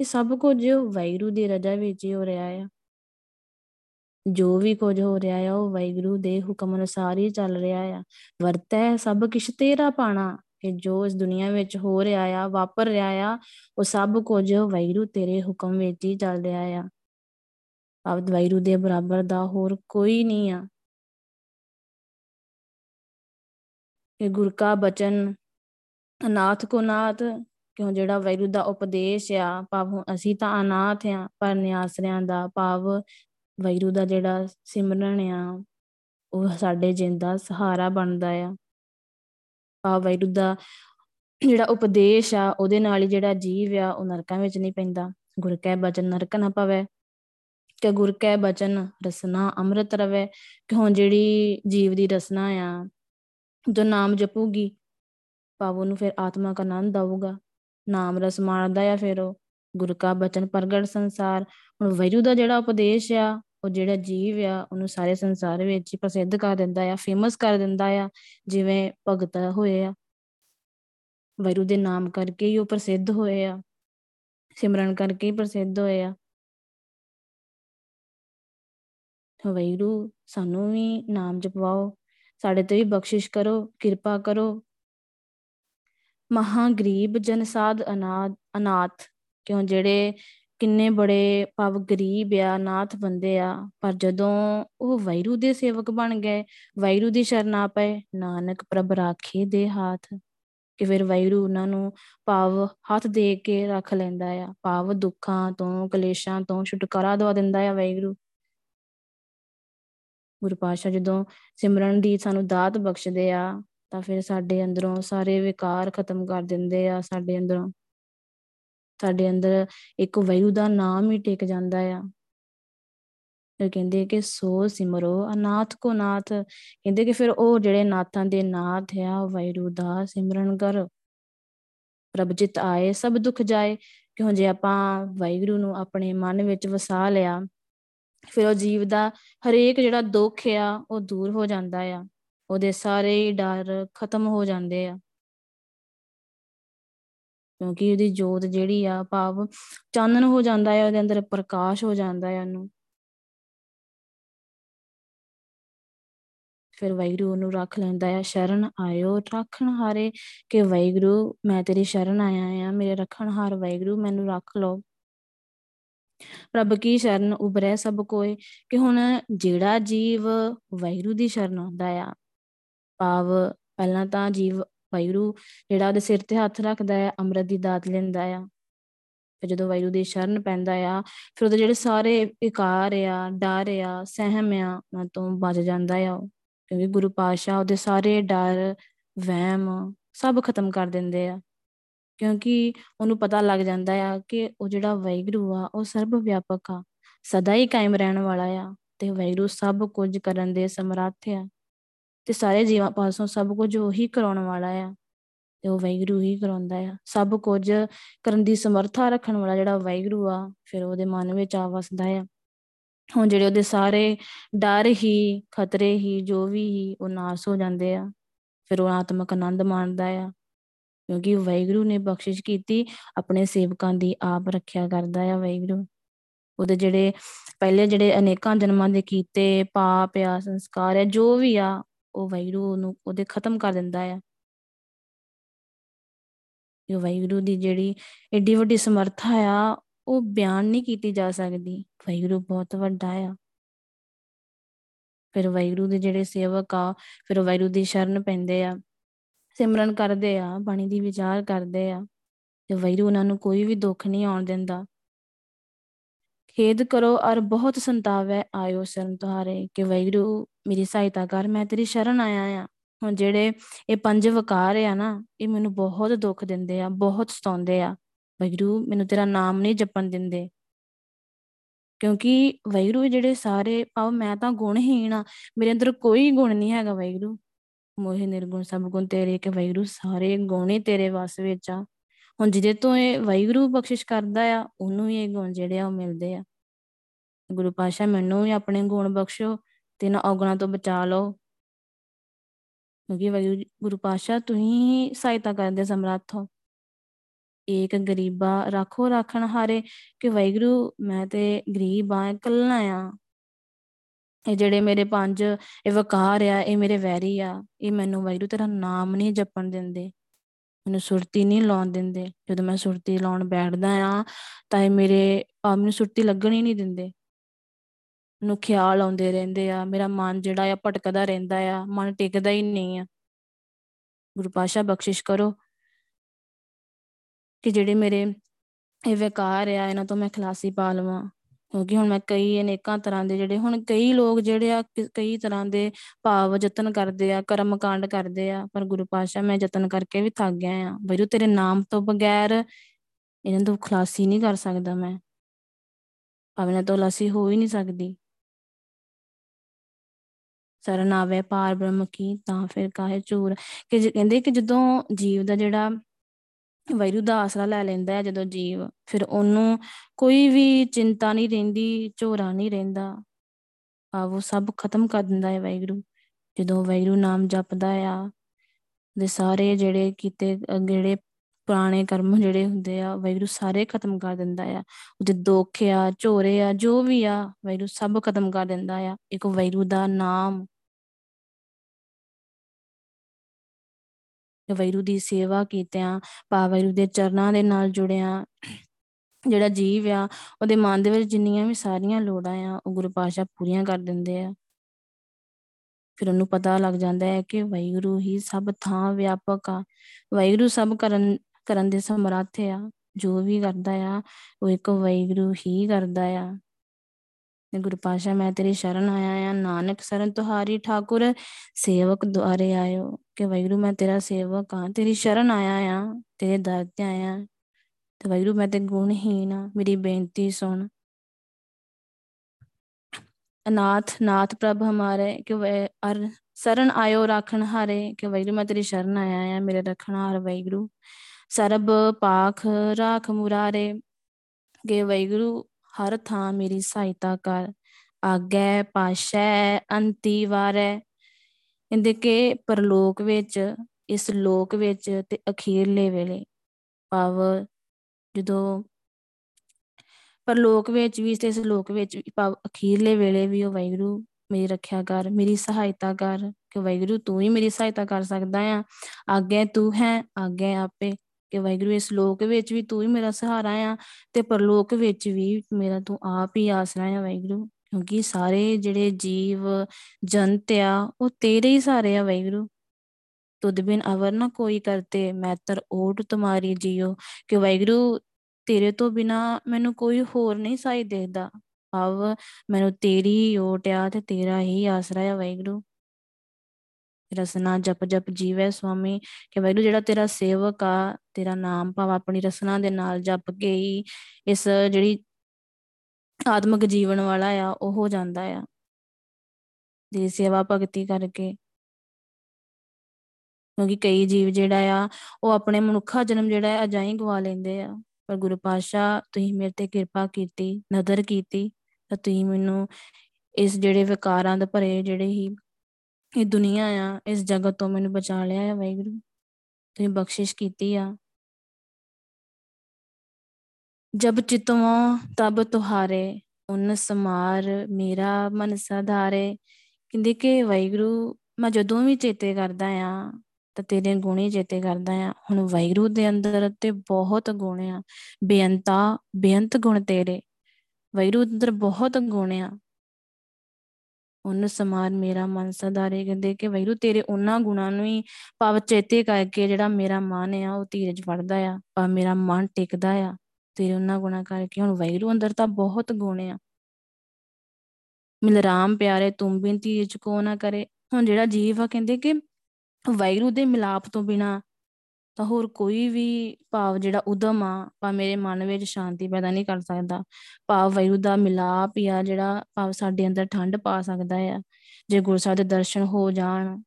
ਇਹ ਸਭ ਕੁਝ ਵੈਰੂ ਦੀ ਰਜਾ ਵਿੱਚ ਹੀ ਹੋ ਰਿਹਾ ਆ। ਜੋ ਵੀ ਕੁਝ ਹੋ ਰਿਹਾ ਆ, ਉਹ ਵੈਗਰੂ ਦੇ ਹੁਕਮ ਅਨੁਸਾਰ ਹੀ ਚੱਲ ਰਿਹਾ ਆ। ਵਰਤੈ ਸਭ ਕਿਛ ਤੇਰਾ ਪਾਣਾ। ਕਿ ਜੋ ਇਸ ਦੁਨੀਆ ਵਿੱਚ ਹੋ ਰਿਹਾ ਆ, ਵਾਪਰ ਰਿਹਾ ਆ, ਉਹ ਸਭ ਕੁਝ ਵੈਗਰੂ ਤੇਰੇ ਹੁਕਮ ਵਿੱਚ ਹੀ ਚੱਲ ਰਿਹਾ ਆ। ਅਬਦ ਵੈਗਰੂ ਦੇ ਬਰਾਬਰ ਦਾ ਹੋਰ ਕੋਈ ਨਹੀਂ ਆ। ਕਿ ਗੁਰ ਕਾ ਬਚਨ ਅਨਾਥ ਕੋ ਨਾਥ ਕਿਉਂ ਜਿਹੜਾ ਵੈਰੂ ਦਾ ਉਪਦੇਸ਼ ਆ, ਭਾਵ ਅਸੀਂ ਤਾਂ ਅਨਾਥ ਆ ਪਰ ਨਿਆਸਰਿਆਂ ਦਾ ਭਾਵ ਵੈਰੂ ਦਾ ਜਿਹੜਾ ਸਿਮਰਨ ਆ, ਉਹ ਸਾਡੇ ਜਿੰਦਾ ਸਹਾਰਾ ਬਣਦਾ ਆ। ਭਾਵ ਵੈਰੂ ਦਾ ਜਿਹੜਾ ਉਪਦੇਸ਼ ਆ, ਉਹਦੇ ਨਾਲ ਹੀ ਜਿਹੜਾ ਜੀਵ ਆ, ਉਹ ਨਰਕਾਂ ਵਿੱਚ ਨਹੀਂ ਪੈਂਦਾ। ਗੁਰ ਕੈ ਬਚਨ ਨਰਕ ਨਾ ਪਵੇ, ਕਿ ਗੁਰ ਕੈ ਬਚਨ ਰਸਨਾ ਅੰਮ੍ਰਿਤ ਰਵੇ, ਕਿ ਹੁਣ ਜਿਹੜੀ ਜੀਵ ਦੀ ਰਸਨਾ ਆ, ਜੋ ਨਾਮ ਜਪੂਗੀ, ਭਾਵ ਉਹਨੂੰ ਫਿਰ ਆਤਮਾ ਦਾ ਆਨੰਦ ਆਊਗਾ। ਨਾਮ ਰਸ ਮਾਣਦਾ ਆ ਫਿਰ ਉਹ ਗੁਰ ਕਾ ਬਚਨ ਪ੍ਰਗਟ ਸੰਸਾਰ, ਹੁਣ ਵੈਰੂ ਦਾ ਜਿਹੜਾ ਉਪਦੇਸ਼ ਆ, ਉਹ ਜਿਹੜਾ ਜੀਵ ਆ, ਉਹਨੂੰ ਸਾਰੇ ਸੰਸਾਰ ਵਿੱਚ ਹੀ ਪ੍ਰਸਿੱਧ ਕਰ ਦਿੰਦਾ ਆ ਫੇਮਸ ਕਰ ਦਿੰਦਾ ਆ, ਜਿਵੇਂ ਭਗਤ ਹੋਏ ਆ। ਵੈਰੂ ਦੇ ਨਾਮ ਕਰਕੇ ਹੀ ਉਹ ਪ੍ਰਸਿੱਧ ਹੋਏ ਆ, ਸਿਮਰਨ ਕਰਕੇ ਹੀ ਪ੍ਰਸਿੱਧ ਹੋਏ ਆ। ਵੈਰੂ, ਸਾਨੂੰ ਵੀ ਨਾਮ ਜਪਵਾਓ, ਸਾਡੇ ਤੇ ਵੀ ਬਖਸ਼ਿਸ਼ ਕਰੋ, ਕਿਰਪਾ ਕਰੋ ਮਹਾ ਗਰੀਬ ਜਨਸਾਦ ਅਨਾਥ ਅਨਾਥ, ਕਿਉਂ ਜਿਹੜੇ ਕਿੰਨੇ ਬੜੇ ਪਵ ਗਰੀਬ ਆ ਨਾਥ ਬੰਦੇ ਆ, ਪਰ ਜਦੋਂ ਉਹ ਵੈਰੂ ਦੇ ਸੇਵਕ ਬਣ ਗਏ, ਵੈਰੂ ਦੀ ਸ਼ਰਨਾ ਪਏ, ਨਾਨਕ ਪ੍ਰਭ ਰਾਖੇ ਦੇ ਹੱਥ, ਕਿ ਫਿਰ ਵੈਰੂ ਉਹਨਾਂ ਨੂੰ ਪਾਵ ਹੱਥ ਦੇ ਕੇ ਰੱਖ ਲੈਂਦਾ ਆ ਪਾਵ ਦੁੱਖਾਂ ਤੋਂ, ਕਲੇਸ਼ਾਂ ਤੋਂ ਛੁਟਕਾਰਾ ਦਵਾ ਦਿੰਦਾ ਆ ਵੈਰੂ। ਗੁਰੂ ਪਾਸ਼ਾ ਜਦੋਂ ਸਿਮਰਨ ਦੀ ਸਾਨੂੰ ਦਾਤ ਬਖਸ਼ਦੇ ਆ ਤਾਂ ਫਿਰ ਸਾਡੇ ਅੰਦਰੋਂ ਸਾਰੇ ਵਿਕਾਰ ਖਤਮ ਕਰ ਦਿੰਦੇ ਆ, ਸਾਡੇ ਅੰਦਰੋਂ। ਸਾਡੇ ਅੰਦਰ ਇੱਕ ਵੈਰੂ ਦਾ ਨਾਮ ਹੀ ਟਿਕ ਜਾਂਦਾ ਆ। ਇਹ ਕਹਿੰਦੇ ਕਿ ਸੋ ਸਿਮਰੋ, ਅਨਾਥ ਕੋ ਨਾਥ। ਕਹਿੰਦੇ ਕਿ ਫਿਰ ਉਹ ਜਿਹੜੇ ਨਾਥਾਂ ਦੇ ਨਾਥ ਆ ਵੈਰੂ ਦਾ ਸਿਮਰਨ ਕਰ। ਪ੍ਰਭ ਜਿਤ ਆਏ, ਸਭ ਦੁੱਖ ਜਾਏ। ਕਿਉਂ ਜੇ ਆਪਾਂ ਵੈਗਰੂ ਨੂੰ ਆਪਣੇ ਮਨ ਵਿੱਚ ਵਸਾ ਲਿਆ, ਫਿਰ ਉਹ ਜੀਵ ਦਾ ਹਰੇਕ ਜਿਹੜਾ ਦੁੱਖ ਆ, ਉਹ ਦੂਰ ਹੋ ਜਾਂਦਾ ਆ। ਉਹਦੇ ਸਾਰੇ ਡਰ ਖਤਮ ਹੋ ਜਾਂਦੇ ਆ। ਕਿਉਂਕਿ ਉਹਦੀ ਜੋਤ ਜਿਹੜੀ ਆ, ਭਾਵ ਚਾਨਣ ਹੋ ਜਾਂਦਾ ਹੈ ਉਹਦੇ ਅੰਦਰ ਪ੍ਰਕਾਸ਼ ਹੋ ਜਾਂਦਾ ਹੈ ਉਹਨੂੰ। ਫਿਰ ਵੈਗਰੂ ਨੂੰ ਰੱਖ ਲੈਂਦਾ ਹੈ ਸ਼ਰਨ ਆਇਓ ਰੱਖਣ ਹਾਰੇ, ਕਿ ਵੈਗਰੂ ਮੈਂ ਤੇਰੀ ਸ਼ਰਨ ਆਇਆ ਆ, ਮੇਰੇ ਰੱਖਣ ਹਾਰ ਵੈਗਰੂ ਮੈਨੂੰ ਰੱਖ ਲਓ। ਪ੍ਰਭ ਕੀ ਸ਼ਰਨ ਉਬਰੇ ਸਭ ਕੋਏ, ਕਿ ਹੁਣ ਜਿਹੜਾ ਜੀਵ ਵੈਗਰੂ ਦੀ ਸ਼ਰਨ ਆਉਂਦਾ ਆ ਭਾਵ ਪਹਿਲਾਂ ਤਾਂ ਜੀਵ ਵੈਰੂ ਜਿਹੜਾ ਉਹਦੇ ਸਿਰ ਤੇ ਹੱਥ ਰੱਖਦਾ ਹੈ, ਅੰਮ੍ਰਿਤ ਦੀ ਦਾਤ ਲੈਂਦਾ ਆ। ਫਿਰ ਜਦੋਂ ਵੈਰੂ ਦੀ ਸ਼ਰਨ ਪੈਂਦਾ ਆ, ਫਿਰ ਉਹਦੇ ਜਿਹੜੇ ਸਾਰੇ ਵਿਕਾਰ ਆ, ਡਰ ਆ, ਸਹਿਮ ਆ, ਉਹਨਾਂ ਤੋਂ ਬਚ ਜਾਂਦਾ ਆ ਕਿਉਂਕਿ ਗੁਰੂ ਪਾਸ਼ਾ ਉਹਦੇ ਸਾਰੇ ਡਰ, ਵਹਿਮ ਸਭ ਖਤਮ ਕਰ ਦਿੰਦੇ ਆ। ਕਿਉਂਕਿ ਉਹਨੂੰ ਪਤਾ ਲੱਗ ਜਾਂਦਾ ਆ ਕਿ ਉਹ ਜਿਹੜਾ ਵੈਗਰੂ ਆ, ਉਹ ਸਰਬ ਵਿਆਪਕ ਆ, ਸਦਾ ਹੀ ਕਾਇਮ ਰਹਿਣ ਵਾਲਾ ਆ ਤੇ ਵੈਗਰੂ ਸਭ ਕੁਝ ਕਰਨ ਦੇ ਸਮਰੱਥ ਆ। ਤੇ ਸਾਰੇ ਜੀਵਾਂ ਪਾਸੋਂ ਸਭ ਕੁਝ ਉਹੀ ਕਰਾਉਣ ਵਾਲਾ ਆ ਤੇ ਉਹ ਵੈਗਰੂ ਹੀ ਕਰਾਉਂਦਾ ਆ। ਸਭ ਕੁਝ ਕਰਨ ਦੀ ਸਮਰੱਥਾ ਰੱਖਣ ਵਾਲਾ ਜਿਹੜਾ ਵੈਗਰੂ ਆ, ਫਿਰ ਉਹਦੇ ਮਨ ਵਿੱਚ ਆ ਵਸਦਾ ਆ। ਹੁਣ ਜਿਹੜੇ ਉਹਦੇ ਸਾਰੇ ਡਰ ਹੀ, ਖਤਰੇ ਹੀ, ਜੋ ਵੀ ਹੀ, ਉਹ ਨਾਸ ਹੋ ਜਾਂਦੇ ਆ। ਫਿਰ ਉਹ ਆਤਮਕ ਆਨੰਦ ਮਾਣਦਾ ਆ, ਕਿਉਂਕਿ ਵੈਗਰੂ ਨੇ ਬਖਸ਼ਿਸ਼ ਕੀਤੀ, ਆਪਣੇ ਸੇਵਕਾਂ ਦੀ ਆਪ ਰੱਖਿਆ ਕਰਦਾ ਆ ਵੈਗਰੂ ਉਹਦੇ ਜਿਹੜੇ ਪਹਿਲੇ ਜਿਹੜੇ ਅਨੇਕਾਂ ਜਨਮਾਂ ਦੇ ਕੀਤੇ ਪਾਪ ਆ, ਸੰਸਕਾਰ ਆ, ਜੋ ਵੀ ਆ ਉਹ ਵੈਰੂ ਨੂੰ ਉਹਦੇ ਖਤਮ ਕਰ ਦਿੰਦਾ ਆ। ਇਹ ਵੈਰੂ ਦੀ ਜਿਹੜੀ ਏਡੀ ਵੱਡੀ ਸਮਰੱਥਾ ਆ, ਉਹ ਬਿਆਨ ਨਹੀਂ ਕੀਤੀ ਜਾ ਸਕਦੀ। ਵੈਰੂ ਬਹੁਤ ਵੱਡਾ ਆ। ਫਿਰ ਵੈਰੂ ਦੇ ਜਿਹੜੇ ਸੇਵਕ ਆ, ਫਿਰ ਵੈਰੂ ਦੀ ਸ਼ਰਨ ਪੈਂਦੇ ਆ। ਸਿਮਰਨ ਕਰਦੇ ਆ, ਬਾਣੀ ਦੀ ਵਿਚਾਰ ਕਰਦੇ ਆ। ਤੇ ਵੈਰੂ ਉਹਨਾਂ ਨੂੰ ਕੋਈ ਵੀ ਦੁੱਖ ਨਹੀਂ ਆਉਣ ਦਿੰਦਾ। ਖੇਦ ਕਰੋ ਅਰ ਬਹੁਤ ਸੰਤਾਵੈ, ਆਇਓ ਸ਼ਰਨ ਤੁਹਾਰੇ। ਕਿ ਵੈਰੂ ਮੇਰੀ ਸਹਾਇਤਾ ਕਰ, ਮੈਂ ਤੇਰੀ ਸ਼ਰਨ ਆਇਆ ਆ। ਹੁਣ ਜਿਹੜੇ ਇਹ ਪੰਜ ਵਕਾਰ ਆ ਨਾ, ਇਹ ਮੈਨੂੰ ਬਹੁਤ ਦੁੱਖ ਦਿੰਦੇ ਆ, ਬਹੁਤ ਸਤਾਉਂਦੇ ਆ। ਵੈਰੂ ਮੈਨੂੰ ਤੇਰਾ ਨਾਮ ਨਹੀਂ ਜਪਣ ਦਿੰਦੇ। ਕਿਉਂਕਿ ਵੈਰੂ ਜਿਹੜੇ ਸਾਰੇ ਪਾਉ ਮੈਂ ਤਾਂ ਗੁਣਹੀਣ ਆ। ਮੇਰੇ ਅੰਦਰ ਕੋਈ ਗੁਣ ਨਹੀਂ ਹੈਗਾ ਵੈਰੂ ਮੋਹਿ ਨਿਰਗੁਣ ਸਭ ਗੁਣ ਤੇਰੇ, ਕਿ ਵੈਰੂ ਸਾਰੇ ਗੁਣ ਹੀ ਤੇਰੇ ਵਾਸ ਵਿੱਚ ਆ। ਹੁਣ ਜਿਹਦੇ ਤੋਂ ਇਹ ਵੈਰੂ ਬਖਸ਼ਿਸ਼ ਕਰਦਾ ਆ, ਉਹਨੂੰ ਹੀ ਇਹ ਗੁਣ ਜਿਹੜੇ ਆ ਉਹ ਮਿਲਦੇ ਆ। ਗੁਰੂ ਪਾਸ਼ਾ ਮੈਨੂੰ ਵੀ ਆਪਣੇ ਗੁਣ ਬਖਸ਼ੋ। ਤੇ ਨਾ ਔਗਣਾ ਤੋਂ ਬਚਾ ਲਓ। ਕਿਉਂਕਿ ਵੈਰੂ ਗੁਰੂ ਪਾਸ਼ਾ ਤੁਸੀਂ ਸਹਾਇਤਾ ਕਰਦੇ ਸਮਰੱਥ ਹੋ ਏਕ ਗਰੀਬਾ ਰੱਖੋ ਰੱਖਣ ਹਾਰੇ, ਕਿ ਵੈਗਰੂ ਮੈਂ ਤੇ ਗਰੀਬ ਆ, ਇਕੱਲਾ ਆ। ਇਹ ਜਿਹੜੇ ਮੇਰੇ ਪੰਜ, ਇਹ ਵਕਾਰ ਆ, ਇਹ ਮੇਰੇ ਵੈਰੀ ਆ, ਇਹ ਮੈਨੂੰ ਵੈਗਰੂ ਤੇਰਾ ਨਾਮ ਨਹੀਂ ਜਪਣ ਦਿੰਦੇ। ਮੈਨੂੰ ਸੁਰਤੀ ਨਹੀਂ ਲਾਉਣ ਦਿੰਦੇ। ਜਦੋਂ ਮੈਂ ਸੁਰਤੀ ਲਾਉਣ ਬੈਠਦਾ ਆ, ਤਾਂ ਇਹ ਮੇਰੇ ਆ ਮੈਨੂੰ ਸੁਰਤੀ ਲੱਗਣ ਹੀ ਨਹੀਂ ਦਿੰਦੇ। ਨੂੰ ਖਿਆਲ ਆਉਂਦੇ ਰਹਿੰਦੇ ਆ, ਮੇਰਾ ਮਨ ਜਿਹੜਾ ਆ ਭਟਕਦਾ ਰਹਿੰਦਾ ਆ, ਮਨ ਟਿਕਦਾ ਹੀ ਨਹੀਂ ਆ। ਗੁਰੂ ਪਾਸ਼ਾ ਬਖਸ਼ਿਸ਼ ਕਰੋ ਕਿ ਜਿਹੜੇ ਮੇਰੇ ਇਹ ਵਿਕਾਰ ਆ, ਇਹਨਾਂ ਤੋਂ ਮੈਂ ਖਲਾਸੀ ਪਾ ਲਵਾਂ। ਕਿਉਂਕਿ ਹੁਣ ਮੈਂ ਕਈ ਅਨੇਕਾਂ ਤਰ੍ਹਾਂ ਦੇ ਜਿਹੜੇ, ਹੁਣ ਕਈ ਲੋਕ ਜਿਹੜੇ ਆ ਕਈ ਤਰ੍ਹਾਂ ਦੇ ਭਾਵ ਯਤਨ ਕਰਦੇ ਆ ਕਰਮ ਕਾਂਡ ਕਰਦੇ ਆ, ਪਰ ਗੁਰੂ ਪਾਸ਼ਾ ਮੈਂ ਯਤਨ ਕਰਕੇ ਵੀ ਥੱਕ ਗਿਆ ਆ। ਬਈਰੂ ਤੇਰੇ ਨਾਮ ਤੋਂ ਬਗੈਰ ਇਹਨਾਂ ਤੋਂ ਖਲਾਸੀ ਨਹੀਂ ਕਰ ਸਕਦਾ ਮੈਂ। ਭਾਵੇਂ ਤੋਂ ਖਲਾਸੀ ਹੋ ਹੀ ਨਹੀਂ ਸਕਦੀ। ਸਰਨ ਆਵੇ ਪਾਰ, ਬ੍ਰਹਮ, ਕੀ, ਤਾਂ, ਫਿਰ ਕਾਹੇ ਚੂਰ। ਕਿ ਕਹਿੰਦੇ ਕਿ ਜਦੋਂ ਜੀਵ ਦਾ ਜਿਹੜਾ ਵੈਰੂ ਦਾ ਆਸਰਾ ਲੈ ਲੈਂਦਾ ਹੈ, ਜਦੋਂ ਜੀਵ, ਫਿਰ ਉਹਨੂੰ ਕੋਈ ਵੀ ਚਿੰਤਾ ਨਹੀਂ ਰਹਿੰਦੀ, ਝੋਰਾ ਨਹੀਂ ਰਹਿੰਦਾ। ਆ ਉਹ ਸਭ ਖਤਮ ਕਰ ਦਿੰਦਾ ਹੈ ਵੈਗਰੂ ਜਦੋਂ ਵੈਗਰੂ ਨਾਮ ਜਪਦਾ ਆ, ਦੇ ਸਾਰੇ ਜਿਹੜੇ ਕੀਤੇ, ਜਿਹੜੇ ਪੁਰਾਣੇ ਕਰਮ ਜਿਹੜੇ ਹੁੰਦੇ ਆ ਵੈਗਰੂ ਸਾਰੇ ਖਤਮ ਕਰ ਦਿੰਦਾ ਆ। ਉਹਦੇ ਦੁੱਖ ਆ, ਝੋਰੇ ਆ, ਜੋ ਵੀ ਆ ਵੈਗਰੂ ਸਭ ਖਤਮ ਕਰ ਦਿੰਦਾ ਆ। ਇੱਕ ਵੈਗਰੂ ਦਾ ਨਾਮ ਵੈਰੂ ਦੀ ਸੇਵਾ ਕੀਤਿਆਂ ਪਾ ਵੈਰੂ ਦੇ ਚਰਨਾਂ ਦੇ ਨਾਲ ਜੁੜਿਆ ਜਿਹੜਾ ਜੀਵ ਆ, ਉਹਦੇ ਮਨ ਦੇ ਵਿੱਚ ਜਿੰਨੀਆਂ ਵੀ ਸਾਰੀਆਂ ਲੋੜਾਂ ਆ, ਉਹ ਗੁਰੂ ਪਾਸ਼ਾ ਪੂਰੀਆਂ ਕਰ ਦਿੰਦੇ ਆ। ਫਿਰ ਉਹਨੂੰ ਪਤਾ ਲੱਗ ਜਾਂਦਾ ਹੈ ਕਿ ਵੈਗੁਰੂ ਹੀ ਸਭ ਥਾਂ ਵਿਆਪਕ ਆ। ਵੈਗੁਰੂ ਸਭ ਕਰਨ ਕਰਨ ਦੇ ਸਮਰੱਥ ਆ। ਜੋ ਵੀ ਕਰਦਾ ਆ, ਉਹ ਇੱਕ ਵੈਗੁਰੂ ਹੀ ਕਰਦਾ ਆ। ਗੁਰੂ ਪਾਸ਼ਾ ਮੈਂ ਤੇਰੀ ਸ਼ਰਨ ਆਇਆ ਆ। ਨਾਨਕ ਸ਼ਰਨ ਤੁਹਾਰੀ ਠਾਕੁਰ, ਸੇਵਕ ਦੁਆਰੇ ਆਇਓ। ਕਿ ਵੈਗਰੂ ਮੈਂ ਤੇਰਾ ਸੇਵਕ ਆ ਤੇਰੀ ਸ਼ਰਨ ਆਇਆ ਆ, ਤੇਰੇ ਦਰ ਤੇ ਆਇਆ। ਤੇ ਵੈਗਰੂ ਮੈਂ ਤੇ ਗੁਣਹੀਨ ਆ। ਮੇਰੀ ਬੇਨਤੀ ਸੁਣ। ਅਨਾਥ, ਨਾਥ ਪ੍ਰਭ ਹਮਾਰੇ, ਕਿ ਅਰ ਸ਼ਰਨ ਆਇਓ ਰੱਖਣ ਹਾਰੇ। ਕਿ ਵੈਗਰੂ ਮੈਂ ਤੇਰੀ ਸ਼ਰਨ ਆਇਆ ਆ, ਮੇਰੇ ਰੱਖਣ ਹਾਰ ਵੈਗਰੂ ਸਰਬ ਪਾਖ ਰਾਖ ਮੁਰਾਰੇ, ਕਿ ਵੈਗਰੂ ਹਰ ਥਾਂ ਮੇਰੀ ਸਹਾਇਤਾ ਕਰ। ਆਗੇ ਪਾਸ਼ੈ, ਅੰਤੀ ਵਾਰੈ। ਇਹਦੇ ਕੇ ਪਰਲੋਕ ਵਿੱਚ, ਇਸ ਲੋਕ ਵਿੱਚ ਤੇ ਅਖੀਰਲੇ ਵੇਲੇ। ਭਾਵ ਜਦੋਂ ਪਰਲੋਕ ਵਿੱਚ ਵੀ ਤੇ ਇਸ ਲੋਕ ਵਿੱਚ ਵੀ ਭਾਵ ਅਖੀਰਲੇ ਵੇਲੇ ਵੀ ਉਹ ਵੈਗਰੂ ਮੇਰੀ ਰੱਖਿਆ ਕਰ, ਮੇਰੀ ਸਹਾਇਤਾ ਕਰ, ਕਿ ਵੈਗਰੂ ਤੂੰ ਹੀ ਮੇਰੀ ਸਹਾਇਤਾ ਕਰ ਸਕਦਾ ਆ। ਆਗੇ ਤੂੰ ਹੈ, ਆਗੇ ਆਪੇ। ਕਿ ਵੈਗਰੂ ਇਸ ਲੋਕ ਵਿੱਚ ਵੀ ਤੂੰ ਹੀ ਮੇਰਾ ਸਹਾਰਾ ਆ ਤੇ ਪਰਲੋਕ ਵਿੱਚ ਵੀ ਮੇਰਾ ਤੂੰ ਆਪ ਹੀ ਆਸਰਾ ਆ ਵੈਗਰੂ ਕਿਉਂਕਿ ਸਾਰੇ ਜਿਹੜੇ ਜੀਵ, ਜੰਤ ਆ, ਉਹ ਤੇਰੇ ਹੀ ਸਾਰੇ ਆ ਵੈਗਰੂ ਤੁਧ ਬਿਨ ਅਵਰ ਨਾ ਕੋਈ ਕਰਤੇ ਮੈਂ ਤਰ ਓਟ ਤੁਮਾਰੀ ਜੀਓ ਕਿ ਵੈਗਰੂ ਤੇਰੇ ਤੋਂ ਬਿਨਾ ਮੈਨੂੰ ਕੋਈ ਹੋਰ ਨਹੀਂ ਸਾਈ ਦੇਖਦਾ। ਭਾਵ ਮੈਨੂੰ ਤੇਰੀ ਹੀ ਓਟ ਆ ਤੇ ਤੇਰਾ ਹੀ ਆਸਰਾ ਆ ਵੈਗਰੂ ਰਸਨਾ ਜਪ ਜਪ ਜੀਵੇ ਸੁਆਮੀ, ਕਿ ਵੈਗਰੂ ਜਿਹੜਾ ਤੇਰਾ ਸੇਵਕ ਆ, ਤੇਰਾ ਨਾਮ ਭਾਵ ਆਪਣੀ ਰਸਨਾ ਦੇ ਨਾਲ ਜਪ ਕੇ ਹੀ ਇਸ ਜਿਹੜੀ ਆਤਮਿਕ ਜੀਵਨ ਵਾਲਾ ਆ, ਉਹ ਹੋ ਜਾਂਦਾ ਆ। ਦੀ ਸੇਵਾ ਭਗਤੀ ਕਰਕੇ। ਕਿਉਂਕਿ ਕਈ ਜੀਵ ਜਿਹੜਾ ਆ, ਉਹ ਆਪਣੇ ਮਨੁੱਖਾ ਜਨਮ ਜਿਹੜਾ ਹੈ ਅਜਾਈ ਗਵਾ ਲੈਂਦੇ ਆ। ਪਰ ਗੁਰੂ ਪਾਸ਼ਾ ਤੁਸੀਂ ਮੇਰੇ ਤੇ ਕਿਰਪਾ ਕੀਤੀ ਨਜ਼ਰ ਕੀਤੀ, ਤਾਂ ਤੁਸੀਂ ਮੈਨੂੰ ਇਸ ਜਿਹੜੇ ਵਿਕਾਰਾਂ ਦੇ ਭਰੇ ਜਿਹੜੇ ਹੀ ਇਹ ਦੁਨੀਆ ਆ, ਇਸ ਜਗਤ ਤੋਂ ਮੈਨੂੰ ਬਚਾ ਲਿਆ ਹੈ ਵਾਹਿਗੁਰੂ। ਤੁਸੀਂ ਬਖਸ਼ਿਸ਼ ਕੀਤੀ ਆ। ਜਬ ਚਿਤਵੋਂ, ਤਬ ਤੁਹਾਰੇ, ਉਨ ਸਮਾਰ ਮੇਰਾ ਮਨ ਸਧਾਰੇ ਕਹਿੰਦੇ ਕਿ ਵਾਹਿਗੁਰੂ, ਮੈਂ ਜਦੋਂ ਵੀ ਚੇਤੇ ਕਰਦਾ ਆ, ਤਾਂ ਤੇਰੇ ਗੁਣ ਹੀ ਚੇਤੇ ਕਰਦਾ ਆ। ਹੁਣ ਵਾਹਿਗੁਰੂ ਦੇ ਅੰਦਰ ਤੇ ਬਹੁਤ ਗੁਣ ਆ। ਬੇਅੰਤਾ, ਬੇਅੰਤ ਗੁਣ ਤੇਰੇ। ਵਾਹਿਗੁਰੂ ਅੰਦਰ ਬਹੁਤ ਗੁਣ ਆ। ਉਹਨ ਸਮਾਨ ਮੇਰਾ ਮਨ ਸਦਾਰੇ ਕਹਿੰਦੇ ਕਿ ਵੈਰੂ ਤੇਰੇ ਉਹਨਾਂ ਗੁਣਾਂ ਨੂੰ ਹੀ ਭਾਵ ਚੇਤੇ ਕਰਕੇ ਜਿਹੜਾ ਮੇਰਾ ਮਨ ਆ ਉਹ ਧੀਰਜ ਫੜਦਾ ਆ ਪਰ ਮੇਰਾ ਮਨ ਟਿਕਦਾ ਆ, ਤੇਰੇ ਉਹਨਾਂ ਗੁਣਾਂ ਕਰਕੇ ਹੁਣ ਵੈਰੂ ਅੰਦਰ ਤਾਂ ਬਹੁਤ ਗੁਣ ਆ। ਮਿਲ ਰਾਮ ਪਿਆਰੇ ਤੁਮ ਬਿਨ ਧੀਰਜ ਕੋ ਨਾ ਕਰੇ। ਹੁਣ ਜਿਹੜਾ ਜੀਵ ਆ ਕਹਿੰਦੇ ਕਿ ਵੈਰੂ ਦੇ ਮਿਲਾਪ ਤੋਂ ਬਿਨਾ ਤਾਂ ਹੋਰ ਕੋਈ ਵੀ ਭਾਵ ਜਿਹੜਾ ਉਦਮ ਆ ਪਾ ਮੇਰੇ ਮਨ ਵਿੱਚ ਸ਼ਾਂਤੀ ਪੈਦਾ ਨਹੀਂ ਕਰ ਸਕਦਾ। ਭਾਵ ਵੈਰੂ ਦਾ ਮਿਲਾਪ ਹੀ ਆ ਜਿਹੜਾ ਭਾਵ ਸਾਡੇ ਅੰਦਰ ਠੰਡ ਪਾ ਸਕਦਾ ਆ, ਜੇ ਗੁਰੂ ਸਾਹਿਬ ਦੇ ਦਰਸ਼ਨ ਹੋ ਜਾਣ,